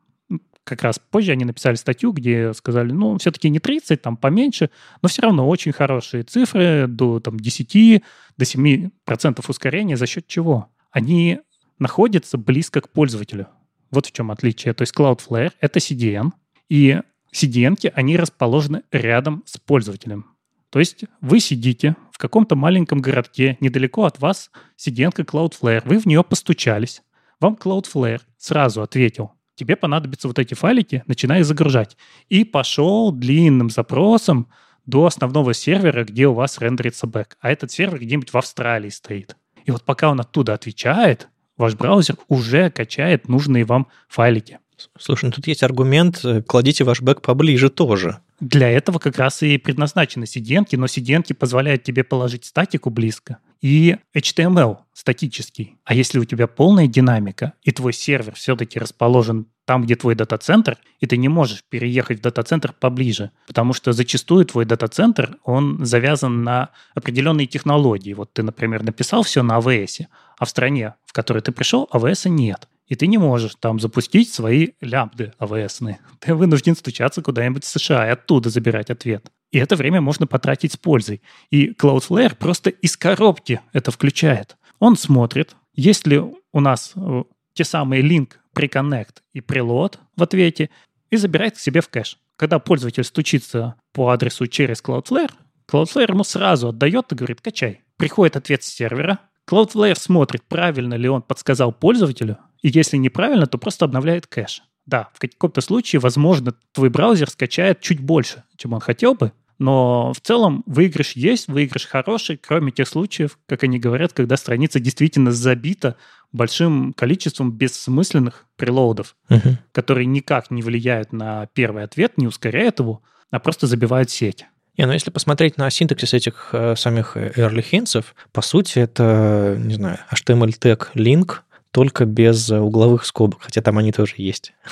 как раз позже они написали статью, где сказали, ну, все-таки не 30, там поменьше, но все равно очень хорошие цифры, до там, 10, до 7% ускорения. За счет чего? Они находятся близко к пользователю. Вот в чем отличие. То есть Cloudflare — это CDN, и CDN, они расположены рядом с пользователем. То есть вы сидите в каком-то маленьком городке, недалеко от вас CDN Cloudflare, вы в нее постучались, вам Cloudflare сразу ответил, тебе понадобятся вот эти файлики, начинай загружать. И пошел длинным запросом до основного сервера, где у вас рендерится бэк. А этот сервер где-нибудь в Австралии стоит. И вот пока он оттуда отвечает, ваш браузер уже качает нужные вам файлики. Слушай, ну тут есть аргумент, э, кладите ваш бэк поближе тоже. Для этого как раз и предназначены CDN, но CDN позволяют тебе положить статику близко и HTML статический. А если у тебя полная динамика, и твой сервер все-таки расположен там, где твой дата-центр, и ты не можешь переехать в дата-центр поближе, потому что зачастую твой дата-центр, он завязан на определенные технологии. Вот ты, например, написал все на AWS, а в стране, в которой ты пришел, AWS нет и ты не можешь там запустить свои лямбды АВС. Ты вынужден стучаться куда-нибудь в США и оттуда забирать ответ. И это время можно потратить с пользой. И Cloudflare просто из коробки это включает. Он смотрит, есть ли у нас э, те самые link, preconnect и preload в ответе, и забирает к себе в кэш. Когда пользователь стучится по адресу через Cloudflare, Cloudflare ему сразу отдает и говорит, качай. Приходит ответ с сервера, Cloudflare смотрит, правильно ли он подсказал пользователю, и если неправильно, то просто обновляет кэш. Да, в каком-то случае, возможно, твой браузер скачает чуть больше, чем он хотел бы, но в целом выигрыш есть, выигрыш хороший, кроме тех случаев, как они говорят, когда страница действительно забита большим количеством бессмысленных прелоудов, uh-huh. которые никак не влияют на первый ответ, не ускоряют его, а просто забивают сеть. Не, ну если посмотреть на синтаксис этих э, самих early hints, по сути, это, не знаю, HTML тег link, только без угловых скобок, хотя там они тоже есть. <laughs>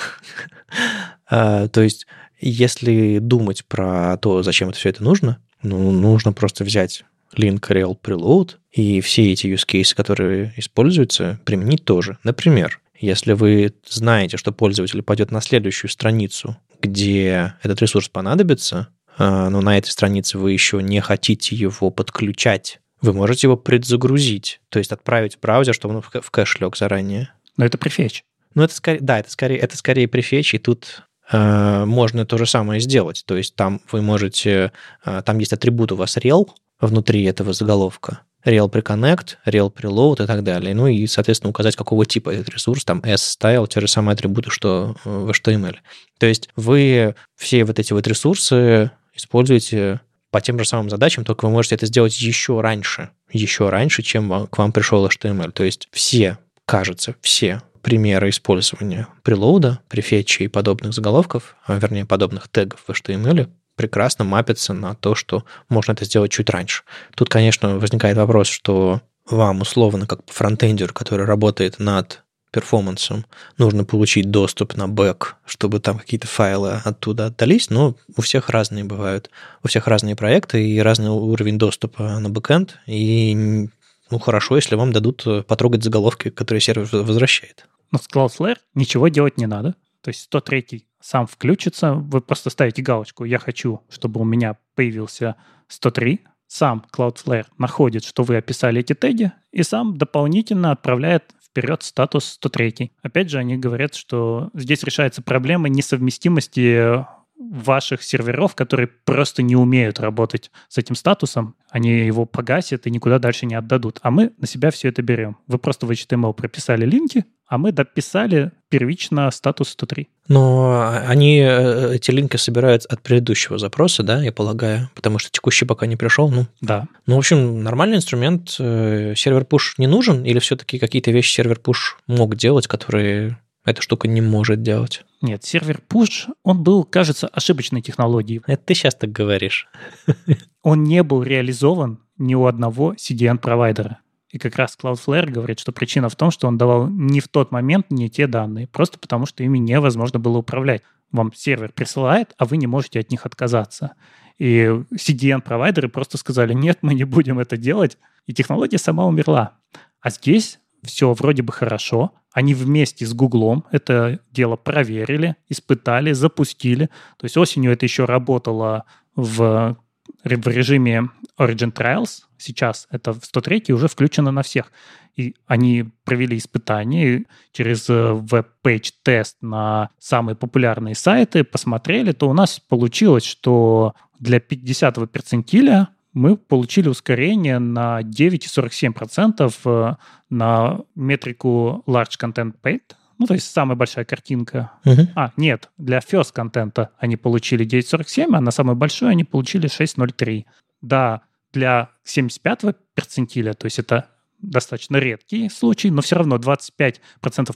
А, то есть, если думать про то, зачем это все это нужно, ну, нужно просто взять link rel preload и все эти use cases, которые используются, применить тоже. Например, если вы знаете, что пользователь пойдет на следующую страницу, где этот ресурс понадобится, но на этой странице вы еще не хотите его подключать, вы можете его предзагрузить, то есть отправить в браузер, чтобы он в кэш лег заранее. Но это префетч. Ну, это скорее, да, это скорее, это скорее префетч, и тут э, можно то же самое сделать. То есть там вы можете, э, там есть атрибут у вас rel внутри этого заголовка, rel preconnect, rel preload и так далее. Ну и, соответственно, указать, какого типа этот ресурс, там s-style, те же самые атрибуты, что в HTML. То есть вы все вот эти вот ресурсы используете по тем же самым задачам, только вы можете это сделать еще раньше, еще раньше, чем к вам пришел HTML. То есть все, кажется, все примеры использования прелоуда, префетча и подобных заголовков, а вернее, подобных тегов в HTML прекрасно мапятся на то, что можно это сделать чуть раньше. Тут, конечно, возникает вопрос, что вам условно, как фронтендер, который работает над перформансом нужно получить доступ на бэк, чтобы там какие-то файлы оттуда отдались, но у всех разные бывают. У всех разные проекты и разный уровень доступа на бэкэнд, и ну, хорошо, если вам дадут потрогать заголовки, которые сервер возвращает. Но с Cloudflare ничего делать не надо. То есть 103 сам включится, вы просто ставите галочку «Я хочу, чтобы у меня появился 103», сам Cloudflare находит, что вы описали эти теги, и сам дополнительно отправляет вперед статус 103. Опять же, они говорят, что здесь решается проблема несовместимости ваших серверов, которые просто не умеют работать с этим статусом, они его погасят и никуда дальше не отдадут. А мы на себя все это берем. Вы просто в HTML прописали линки, а мы дописали первично статус 103. Но они э, эти линки собирают от предыдущего запроса, да, я полагаю, потому что текущий пока не пришел, ну. Да. Ну, в общем, нормальный инструмент. Э, сервер push не нужен или все-таки какие-то вещи сервер push мог делать, которые эта штука не может делать. Нет, сервер push, он был, кажется, ошибочной технологией. Это ты сейчас так говоришь. <laughs> Он не был реализован ни у одного CDN-провайдера. И как раз Cloudflare говорит, что причина в том, что он давал не в тот момент не те данные, просто потому что ими невозможно было управлять. Вам сервер присылает, а вы не можете от них отказаться. И CDN-провайдеры просто сказали, нет, мы не будем это делать, и технология сама умерла. А здесь все вроде бы хорошо. Они вместе с Гуглом это дело проверили, испытали, запустили. То есть осенью это еще работало в, в режиме Origin Trials. Сейчас это в 103 уже включено на всех. И они провели испытания через э, WebPageTest на самые популярные сайты, посмотрели, то у нас получилось, что для 50-го перцентиля мы получили ускорение на 9,47% э, на метрику Largest Contentful Paint, ну, то есть самая большая картинка. Uh-huh. А, нет, для First Contentful они получили 9,47, а на самую большую они получили 6,03. Да, для 75-го перцентиля, то есть это достаточно редкий случай, но все равно 25%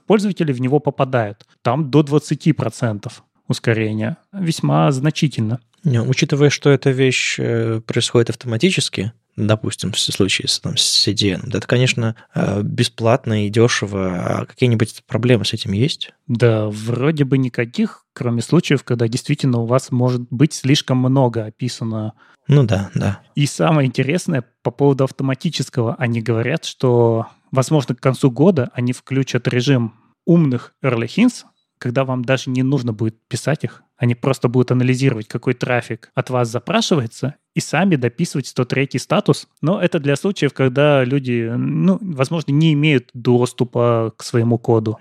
пользователей в него попадают. Там до 20% ускорения. Весьма значительно. Не, учитывая, что эта вещь э, происходит автоматически, допустим, в случае с, там, с CDN, это, конечно, э, бесплатно и дешево. А какие-нибудь проблемы с этим есть? Да, вроде бы никаких, кроме случаев, когда действительно у вас может быть слишком много описано. Ну да, да. И самое интересное по поводу автоматического. Они говорят, что, возможно, к концу года они включат режим умных early hints, когда вам даже не нужно будет писать их, они просто будут анализировать, какой трафик от вас запрашивается, и сами дописывать 103 статус. Но это для случаев, когда люди, ну, возможно, не имеют доступа к своему коду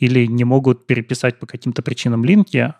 или не могут переписать по каким-то причинам линки,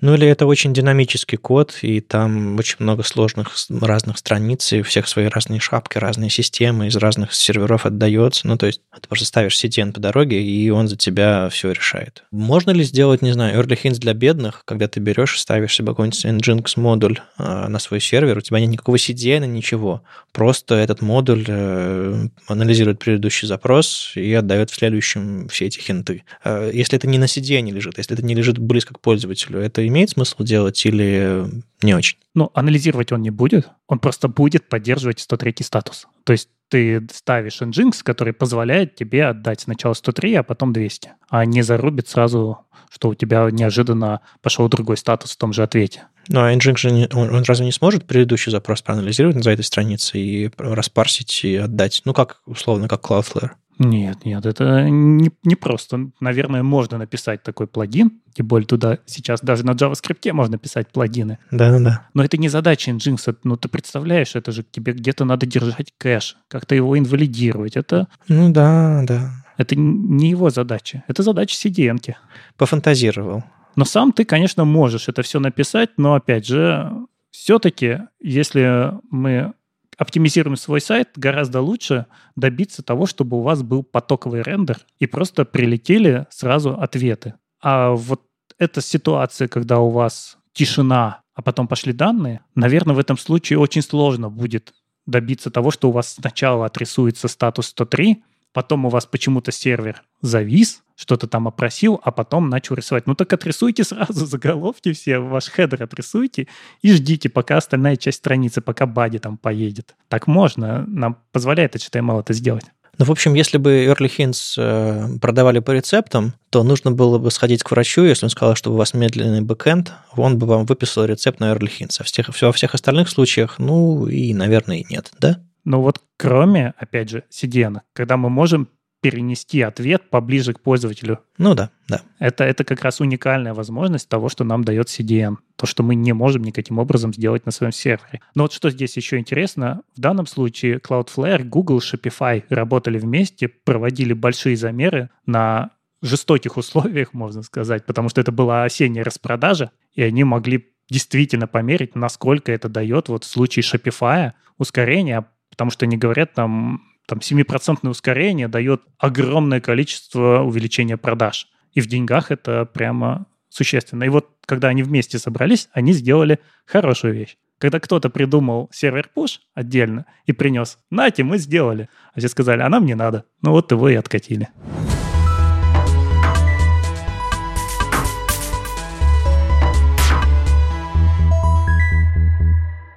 ну или это очень динамический код, и там очень много сложных разных страниц, и у всех свои разные шапки, разные системы, из разных серверов отдается. Ну то есть ты просто ставишь CTN по дороге, и он за тебя все решает. Можно ли сделать, не знаю, early hints для бедных, когда ты берешь и ставишь себе какой-нибудь Nginx модуль э, на свой сервер, у тебя нет никакого CDN, ничего. Просто этот модуль э, анализирует предыдущий запрос и отдает в следующем все эти хинты. Э, если это не на CDN лежит, если это не лежит близко к пользователю, это имеет смысл делать или не очень? Ну, анализировать он не будет, он просто будет поддерживать 103 статус. То есть ты ставишь Nginx, который позволяет тебе отдать сначала 103, а потом 200, а не зарубит сразу, что у тебя неожиданно пошел другой статус в том же ответе. Ну, а Nginx же не, он, он разве не сможет предыдущий запрос проанализировать на этой странице и распарсить и отдать? Ну, как, условно, как Cloudflare? Нет, нет, это не, не просто. Наверное, можно написать такой плагин, тем более туда сейчас даже на JavaScript можно писать плагины. Да-да-да. Но это не задача Nginx. Ну, ты представляешь, это же тебе где-то надо держать кэш, как-то его инвалидировать. Это... Ну да, да. Это не его задача. Это задача CDN. -ки. Пофантазировал. Но сам ты, конечно, можешь это все написать, но, опять же, все-таки, если мы оптимизируем свой сайт, гораздо лучше добиться того, чтобы у вас был потоковый рендер и просто прилетели сразу ответы. А вот эта ситуация, когда у вас тишина, а потом пошли данные, наверное, в этом случае очень сложно будет добиться того, что у вас сначала отрисуется статус 103, потом у вас почему-то сервер завис, что-то там опросил, а потом начал рисовать. Ну так отрисуйте <laughs> сразу заголовки все, ваш хедер отрисуйте и ждите, пока остальная часть страницы, пока body там поедет. Так можно, нам позволяет HTML это сделать. Ну, в общем, если бы Early Hints э, продавали по рецептам, то нужно было бы сходить к врачу, если он сказал, что у вас медленный бэкэнд, он бы вам выписал рецепт на Early Hints. А всех, во всех остальных случаях, ну, и, наверное, и нет, да? Ну вот кроме, опять же, CDN, когда мы можем перенести ответ поближе к пользователю. Ну да, да. Это, это как раз уникальная возможность того, что нам дает CDN. То, что мы не можем никаким образом сделать на своем сервере. Но вот что здесь еще интересно, в данном случае Cloudflare, Google, Shopify работали вместе, проводили большие замеры на жестоких условиях, можно сказать, потому что это была осенняя распродажа, и они могли действительно померить, насколько это дает вот в случае Shopify ускорение, потому что они говорят там там 7% ускорение дает огромное количество увеличения продаж. И в деньгах это прямо существенно. И вот когда они вместе собрались, они сделали хорошую вещь. Когда кто-то придумал сервер push отдельно и принес, нате, мы сделали. А все сказали, а нам не надо. Ну вот его и откатили.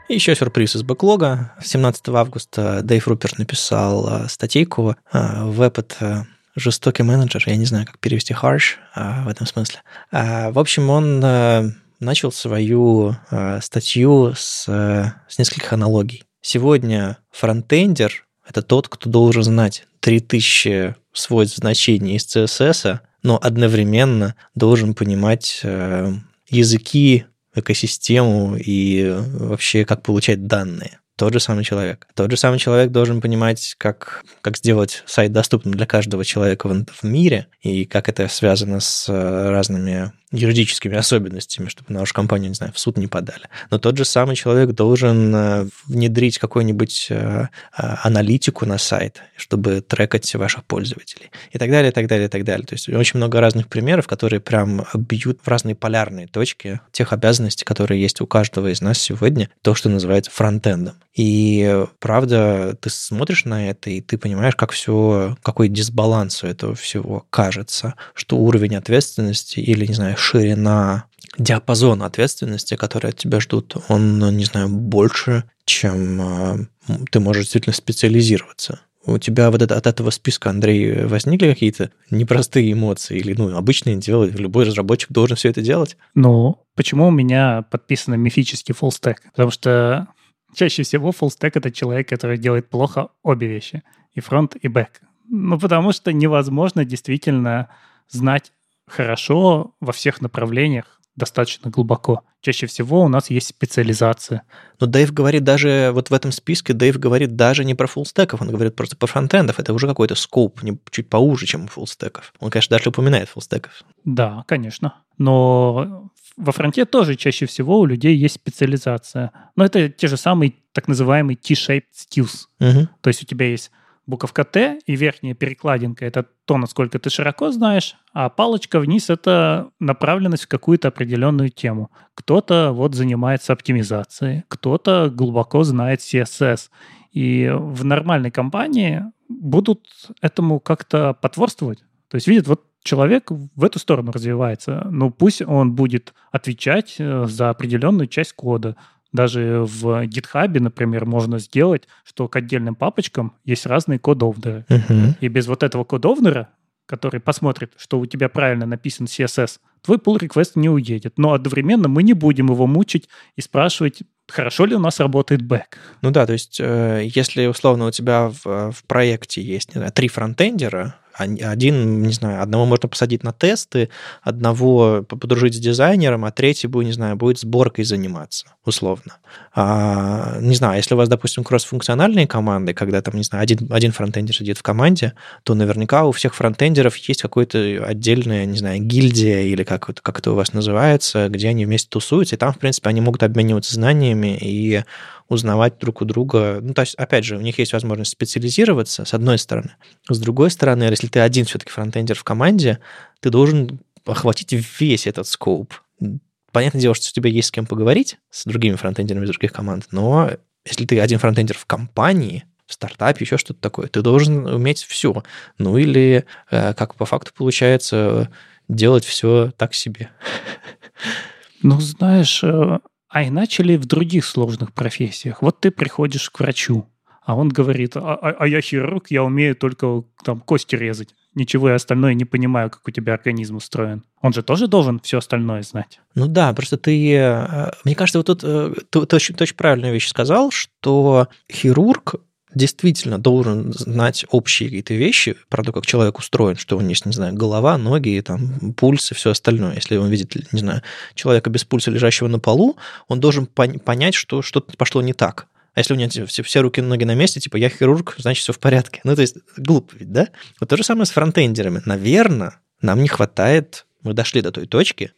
И еще сюрприз из бэклога. 17 августа Дэйв Руперт написал э, статейку «Веб — это жестокий менеджер». Я не знаю, как перевести harsh э, в этом смысле. Э, в общем, он начал свою статью с, с нескольких аналогий. Сегодня фронтендер — это тот, кто должен знать 3000 свойств значений из CSS, но одновременно должен понимать языки экосистему и вообще как получать данные. Тот же самый человек. Тот же самый человек должен понимать, как, как сделать сайт доступным для каждого человека в, в мире и как это связано с э, разными юридическими особенностями, чтобы нашу компанию, не знаю, в суд не подали. Но тот же самый человек должен э, внедрить какую-нибудь э, а, аналитику на сайт, чтобы трекать ваших пользователей. И так далее, и так далее, и так далее. То есть очень много разных примеров, которые прям бьют в разные полярные точки тех обязанностей, которые есть у каждого из нас сегодня, то, что называется фронтендом. И правда, ты смотришь на это, и ты понимаешь, как все, какой дисбаланс у этого всего кажется, что уровень ответственности или, не знаю, ширина диапазон ответственности, который от тебя ждут, он, не знаю, больше, чем а, ты можешь действительно специализироваться. У тебя вот это, от этого списка, Андрей, возникли какие-то непростые эмоции? Или, ну, обычные делать, любой разработчик должен все это делать? Ну, почему у меня подписан мифический full stack? Потому что чаще всего stack — это человек, который делает плохо обе вещи, и фронт, и бэк. Ну, потому что невозможно действительно знать хорошо во всех направлениях достаточно глубоко. Чаще всего у нас есть специализация. Но Дэйв говорит даже, вот в этом списке Дэйв говорит даже не про фуллстеков, он говорит просто про фронтендов. Это уже какой-то scope, не, чуть поуже, чем у фуллстеков. Он, конечно, даже упоминает фуллстеков. Да, конечно. Но во фронте тоже чаще всего у людей есть специализация. Но это те же самые так называемые T-shaped skills. Угу. То есть у тебя есть буковка Т, и верхняя перекладинка — это то, насколько ты широко знаешь, а палочка вниз — это направленность в какую-то определенную тему. Кто-то вот занимается оптимизацией, кто-то глубоко знает CSS. И в нормальной компании будут этому как-то потворствовать. То есть видят, вот человек в эту сторону развивается. Ну, пусть он будет отвечать э, за определенную часть кода, даже в GitHub, например, можно сделать, что к отдельным папочкам есть разные код-овнеры. Uh-huh. И без вот этого код-овнера, который посмотрит, что у тебя правильно написан CSS, твой pull request не уедет. Но одновременно мы не будем его мучить и спрашивать, хорошо ли у нас работает бэк. Ну да, то есть э, если условно у тебя в, в проекте есть не знаю, три фронтендера, один, не знаю, одного можно посадить на тесты, одного подружить с дизайнером, а третий будет, не знаю, будет сборкой заниматься, условно. А, не знаю, если у вас, допустим, кросс-функциональные команды, когда там, не знаю, один, один фронтендер сидит в команде, то наверняка у всех фронтендеров есть какой-то отдельная, не знаю, гильдия или как, как это у вас называется, где они вместе тусуются, и там, в принципе, они могут обмениваться знаниями и узнавать друг у друга. Ну, то есть, опять же, у них есть возможность специализироваться, с одной стороны. С другой стороны, если ты один все-таки фронтендер в команде, ты должен охватить весь этот скоп. Понятное дело, что у тебя есть с кем поговорить, с другими фронтендерами из других команд, но если ты один фронтендер в компании, в стартапе, еще что-то такое, ты должен уметь все. Ну или, э, как по факту получается, делать все так себе. Ну, знаешь, э, а иначе ли в других сложных профессиях? Вот ты приходишь к врачу, а он говорит, а, а, а я хирург, я умею только там кости резать. Ничего я остальное не понимаю, как у тебя организм устроен. Он же тоже должен все остальное знать. Ну да, просто ты... Э, мне кажется, вот тут э, ты, ты, очень, ты очень правильную вещь сказал, что хирург действительно должен знать общие какие-то вещи про то, как человек устроен, что у него есть, не знаю, голова, ноги, там, пульс и все остальное. Если он видит, не знаю, человека без пульса, лежащего на полу, он должен понять, что что-то пошло не так. А если у меня все, все руки и ноги на месте, типа, я хирург, значит, все в порядке. Ну, то есть, глупо ведь, да? Вот то же самое с фронтендерами. Наверное, нам не хватает мы дошли до той точки,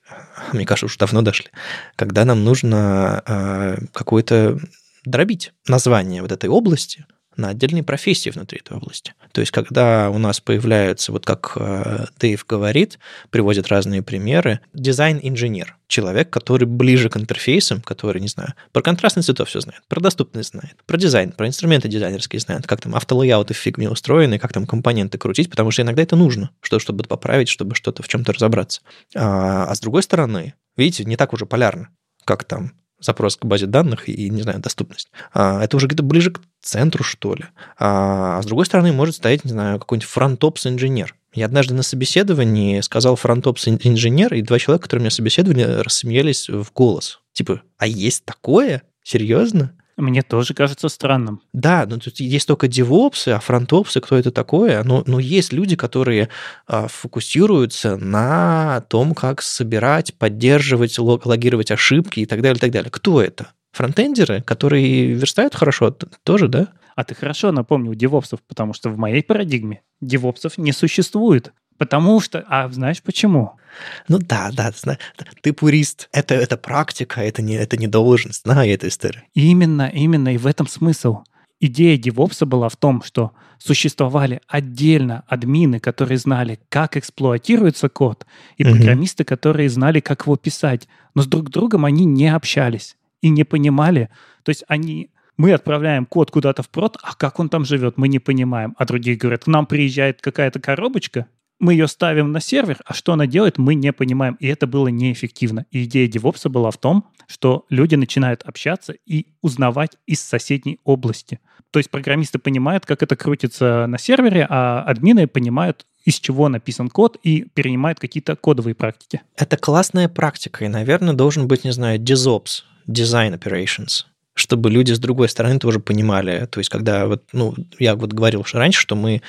мне кажется, уже давно дошли, когда нам нужно э, какое-то дробить название вот этой области, на отдельные профессии внутри этой области. То есть, когда у нас появляются, вот как э, Дэйв говорит, приводит разные примеры, дизайн-инженер, человек, который ближе к интерфейсам, который, не знаю, про контрастность цветов все знает, про доступность знает, про дизайн, про инструменты дизайнерские знает, как там автолейауты в фигме устроены, как там компоненты крутить, потому что иногда это нужно, что, чтобы поправить, чтобы что-то в чем-то разобраться. А, а с другой стороны, видите, не так уже полярно, как там запрос к базе данных и, не знаю, доступность. А, это уже где-то ближе к центру, что ли. А, а с другой стороны может стоять, не знаю, какой-нибудь frontops-инженер. Я однажды на собеседовании сказал frontops-инженер, и два человека, которые меня собеседовали, рассмеялись в голос. Типа, а есть такое? Серьезно? Мне тоже кажется странным. Да, но тут есть только девопсы, а фронтопсы, кто это такое? Но, но есть люди, которые а, фокусируются на том, как собирать, поддерживать, логировать ошибки и так далее, и так далее. Кто это? Фронтендеры, которые верстают хорошо, тоже, да? А ты хорошо напомнил девопсов, потому что в моей парадигме девопсов не существует. Потому что... А знаешь почему? Ну да, да, ты пурист. Это, это практика, это не, это не должность. Знаю эту историю. Именно, именно, и в этом смысл. Идея DevOps была в том, что существовали отдельно админы, которые знали, как эксплуатируется код, и угу. программисты, которые знали, как его писать. Но с друг другом они не общались и не понимали. То есть они мы отправляем код куда-то в прод, а как он там живет, мы не понимаем. А другие говорят, к нам приезжает какая-то коробочка, мы ее ставим на сервер, а что она делает, мы не понимаем. И это было неэффективно. И идея DevOps была в том, что люди начинают общаться и узнавать из соседней области. То есть программисты понимают, как это крутится на сервере, а админы понимают, из чего написан код и перенимают какие-то кодовые практики. Это классная практика, и, наверное, должен быть, не знаю, DevOps, Design Operations чтобы люди с другой стороны тоже понимали. То есть, когда вот, ну, я вот говорил что раньше, что мы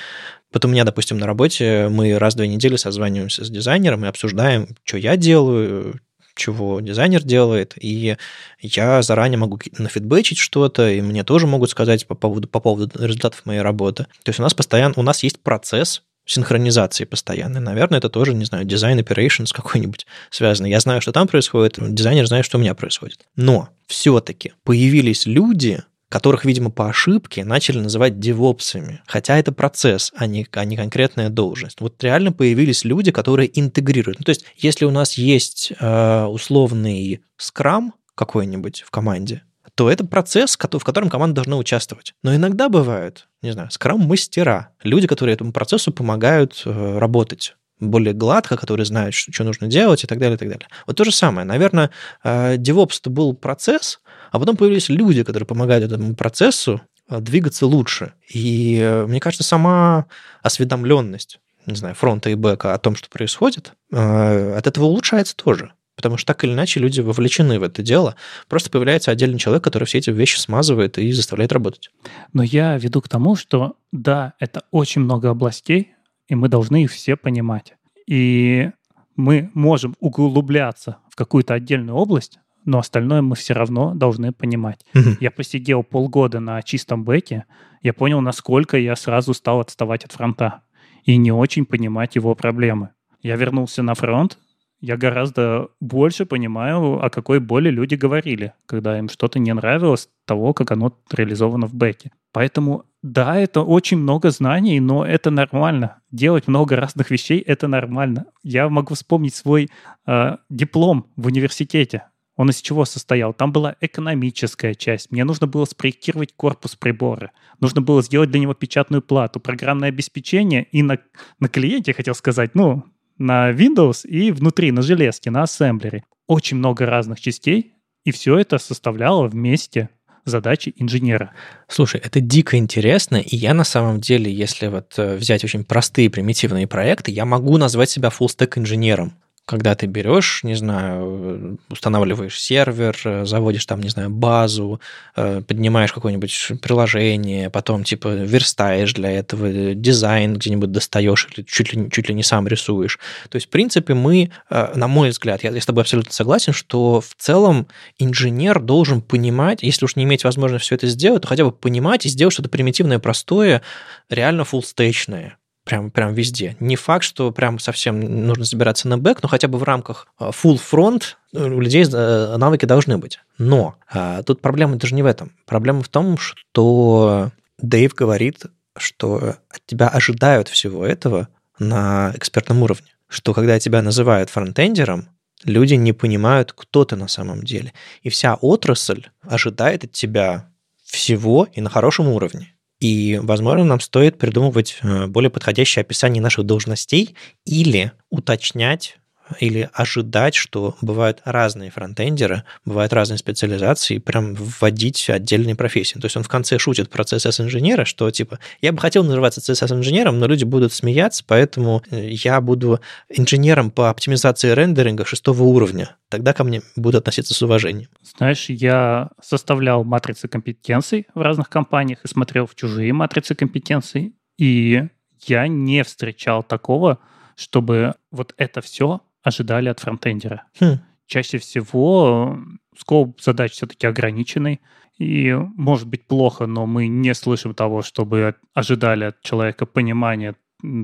вот у меня, допустим, на работе мы раз в две недели созваниваемся с дизайнером и обсуждаем, что я делаю, чего дизайнер делает, и я заранее могу нафидбэчить что-то, и мне тоже могут сказать по поводу, по поводу результатов моей работы. То есть у нас постоянно, у нас есть процесс синхронизации постоянной. Наверное, это тоже, не знаю, дизайн operations какой-нибудь связанный. Я знаю, что там происходит, дизайнер знает, что у меня происходит. Но все-таки появились люди, которых, видимо, по ошибке начали называть девопсами. Хотя это процесс, а не, а не конкретная должность. Вот реально появились люди, которые интегрируют. Ну, то есть, если у нас есть э, условный скрам какой-нибудь в команде, то это процесс, в котором команда должна участвовать. Но иногда бывают, не знаю, скрам-мастера, люди, которые этому процессу помогают э, работать более гладко, которые знают, что, что нужно делать и так далее, и так далее. Вот то же самое. Наверное, DevOps это был процесс, а потом появились люди, которые помогают этому процессу э, двигаться лучше. И э, мне кажется, сама осведомленность, не знаю, фронта и бэка о том, что происходит, от этого улучшается тоже. Потому что так или иначе люди вовлечены в это дело. Просто появляется отдельный человек, который все эти вещи смазывает и заставляет работать. Но я веду к тому, что да, это очень много областей, и мы должны их все понимать. И мы можем углубляться в какую-то отдельную область, но остальное мы все равно должны понимать. Угу. Я посидел полгода на чистом бэке, я понял, насколько я сразу стал отставать от фронта и не очень понимать его проблемы. Я вернулся на фронт, я гораздо больше понимаю, о какой боли люди говорили, когда им что-то не нравилось того, как оно реализовано в бэке. Поэтому, да, это очень много знаний, но это нормально. Делать много разных вещей — это нормально. Я могу вспомнить свой э, диплом в университете. Он из чего состоял? Там была экономическая часть. Мне нужно было спроектировать корпус прибора. Нужно было сделать для него печатную плату, программное обеспечение и на, на клиенте, хотел сказать, ну, на Windows и внутри, на железке, на ассемблере. Очень много разных частей, и все это составляло вместе задачи инженера. Слушай, это дико интересно, и я на самом деле, если вот э, взять очень простые примитивные проекты, я могу назвать себя full-stack инженером когда ты берешь, не знаю, устанавливаешь сервер, э, заводишь там, не знаю, базу, э, поднимаешь какое-нибудь приложение, потом типа верстаешь для этого, дизайн где-нибудь достаешь или чуть ли, чуть ли не сам рисуешь. То есть, в принципе, мы, э, на мой взгляд, я, я с тобой абсолютно согласен, что в целом инженер должен понимать, если уж не иметь возможности все это сделать, то хотя бы понимать и сделать что-то примитивное, простое, реально фуллстейчное прям, прям везде. Не факт, что прям совсем нужно забираться на бэк, но хотя бы в рамках а, full front э, у людей э, навыки должны быть. Но а, тут проблема даже не в этом. Проблема в том, что Дэйв говорит, что от тебя ожидают всего этого на экспертном уровне. Что когда тебя называют фронтендером, люди не понимают, кто ты на самом деле. И вся отрасль ожидает от тебя всего и на хорошем уровне. И, возможно, нам стоит придумывать э, более подходящее описание наших должностей или уточнять или ожидать, что бывают разные фронтендеры, бывают разные специализации, и прям вводить отдельные профессии. То есть он в конце шутит про CSS-инженера, что типа, я бы хотел называться CSS-инженером, но люди будут смеяться, поэтому э, я буду инженером по оптимизации рендеринга шестого уровня. Тогда ко мне будут относиться с уважением. Знаешь, я составлял матрицы компетенций в разных компаниях и смотрел в чужие матрицы компетенций, и я не встречал такого, чтобы вот это все ожидали от фронтендера. Хм. Чаще всего скоп задач все-таки ограниченный, и может быть плохо, но мы не слышим того, чтобы ожидали от человека понимания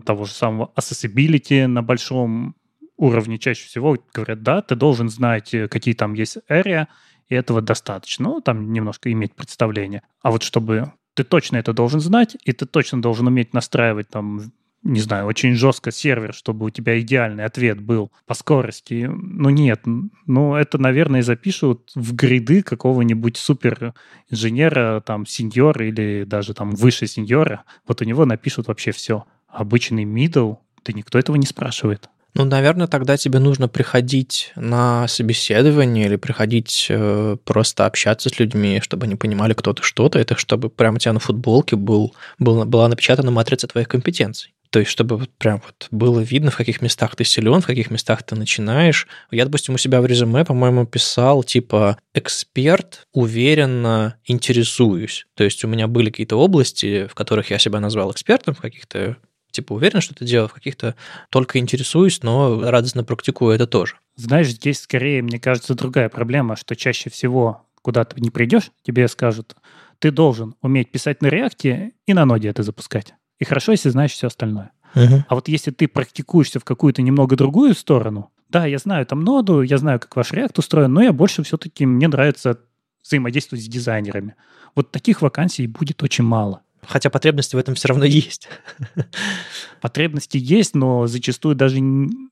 того же самого accessibility на большом уровне. Чаще всего говорят, да, ты должен знать, э, какие там есть area, и этого достаточно. Ну, там немножко иметь представление. А вот чтобы ты точно это должен знать, и ты точно должен уметь настраивать там не знаю, очень жестко сервер, чтобы у тебя идеальный ответ был по скорости. Ну нет, ну это, наверное, запишут в гриды какого-нибудь супер инженера, там, сеньора или даже там выше сеньора. Вот у него напишут вообще все. Обычный middle, да никто этого не спрашивает. Ну, наверное, тогда тебе нужно приходить на собеседование или приходить э, просто общаться с людьми, чтобы они понимали, кто ты, что ты. Это чтобы прямо у тебя на футболке был, был, была напечатана матрица твоих компетенций. То есть, чтобы вот прям вот было видно, в каких местах ты силен, в каких местах ты начинаешь. Я, допустим, у себя в резюме, по-моему, писал типа «эксперт, уверенно интересуюсь». То есть у меня были какие-то области, в которых я себя назвал экспертом, в каких-то типа уверен, что это делаю, в каких-то только интересуюсь, но радостно практикую это тоже. Знаешь, здесь скорее, мне кажется, другая проблема, что чаще всего куда ты не придешь, тебе скажут, ты должен уметь писать на реакте и на ноде это запускать. И хорошо, если знаешь все остальное. Uh-huh. А вот если ты практикуешься в какую-то немного другую сторону, да, я знаю там ноду, я знаю, как ваш React устроен, но я больше все-таки, мне нравится взаимодействовать с дизайнерами. Вот таких вакансий будет очень мало. Хотя потребности в этом все равно есть. Потребности есть, но зачастую даже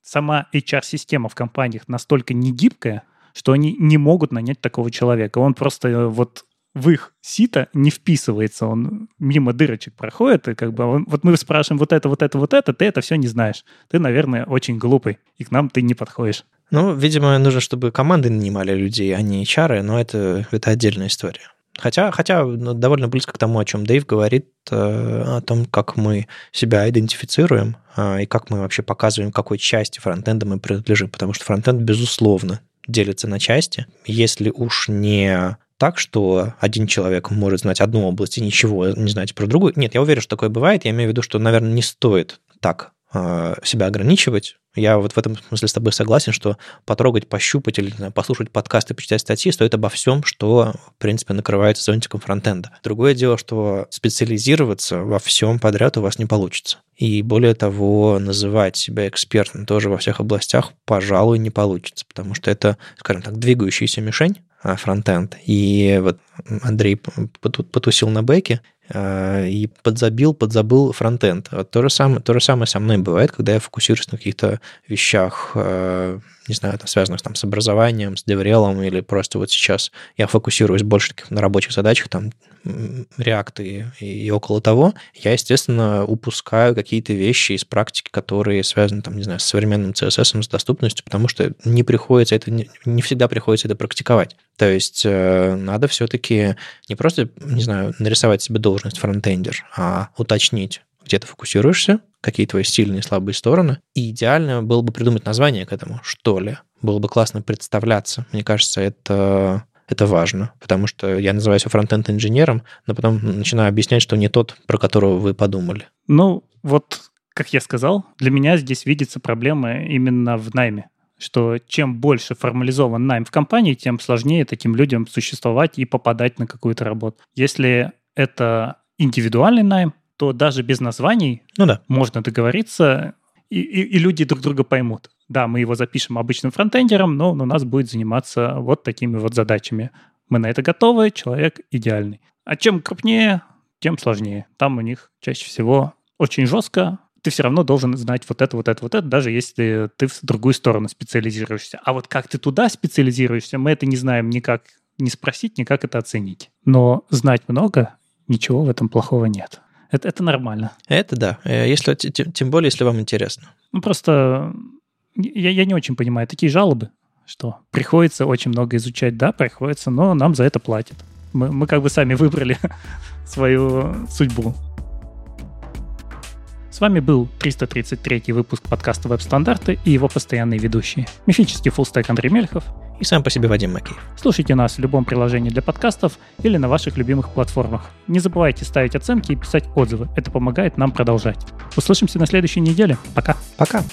сама HR-система в компаниях настолько негибкая, что они не могут нанять такого человека. Он просто э, вот в их сито не вписывается, он мимо дырочек проходит, и как бы вот мы спрашиваем вот это, вот это, вот это, ты это все не знаешь. Ты, наверное, очень глупый, и к нам ты не подходишь. Ну, видимо, нужно, чтобы команды нанимали людей, а не HR, но это, это отдельная история. Хотя, хотя ну, довольно близко к тому, о чем Дэйв говорит, э, о том, как мы себя идентифицируем э, и как мы вообще показываем, какой части фронтенда мы принадлежим. Потому что фронтенд, безусловно, делится на части. Если уж не так, что один человек может знать одну область и ничего не знать про другую. Нет, я уверен, что такое бывает. Я имею в виду, что, наверное, не стоит так э, себя ограничивать. Я вот в этом смысле с тобой согласен, что потрогать, пощупать или знаю, послушать подкасты, почитать статьи стоит обо всем, что, в принципе, накрывается зонтиком фронтенда. Другое дело, что специализироваться во всем подряд у вас не получится. И более того, называть себя экспертом тоже во всех областях, пожалуй, не получится, потому что это, скажем так, двигающаяся мишень, а, фронтенд. И вот Андрей потусил на бэке и подзабил, подзабыл фронтенд. Вот то, же самое, то же самое со мной бывает, когда я фокусируюсь на каких-то вещах, а, не знаю, там, связанных там, с образованием, с деврелом, или просто вот сейчас я фокусируюсь больше на рабочих задачах, там, React и, и около того, я, естественно, упускаю какие-то вещи из практики, которые связаны, там, не знаю, с современным CSS, с доступностью, потому что не приходится это, не, не всегда приходится это практиковать. То есть э, надо все-таки не просто, не знаю, нарисовать себе должность фронтендер, а уточнить, где ты фокусируешься, какие твои сильные и слабые стороны. И идеально было бы придумать название к этому, что ли. Было бы классно представляться. Мне кажется, это это важно, потому что я называю себя фронтенд-инженером, но потом начинаю объяснять, что не тот, про которого вы подумали. Ну, вот, как я сказал, для меня здесь видится проблема именно в найме что чем больше формализован найм в компании, тем сложнее таким людям существовать и попадать на какую-то работу. Если это индивидуальный найм, то даже без названий ну да. можно договориться, и, и, и люди друг друга поймут. Да, мы его запишем обычным фронтендером, но он у нас будет заниматься вот такими вот задачами. Мы на это готовы, человек идеальный. А чем крупнее, тем сложнее. Там у них чаще всего очень жестко, ты все равно должен знать вот это, вот это, вот это, даже если ты в другую сторону специализируешься. А вот как ты туда специализируешься, мы это не знаем никак не спросить, никак это оценить. Но знать много, ничего в этом плохого нет. Это, это нормально. Это да. Э, если, тем более, если вам интересно. Ну, просто я, я не очень понимаю такие жалобы, что приходится очень много изучать. Да, приходится, но нам за это платят. Мы, мы как бы сами <laughs> выбрали свою судьбу. С вами был 333 выпуск подкаста «Веб-стандарты» и его постоянные ведущие. Мифический фуллстек Андрей Мельхов. И сам по себе Вадим Макеев. Слушайте нас в любом приложении для подкастов или на ваших любимых платформах. Не забывайте ставить оценки и писать отзывы. Это помогает нам продолжать. Услышимся на следующей неделе. Пока. Пока.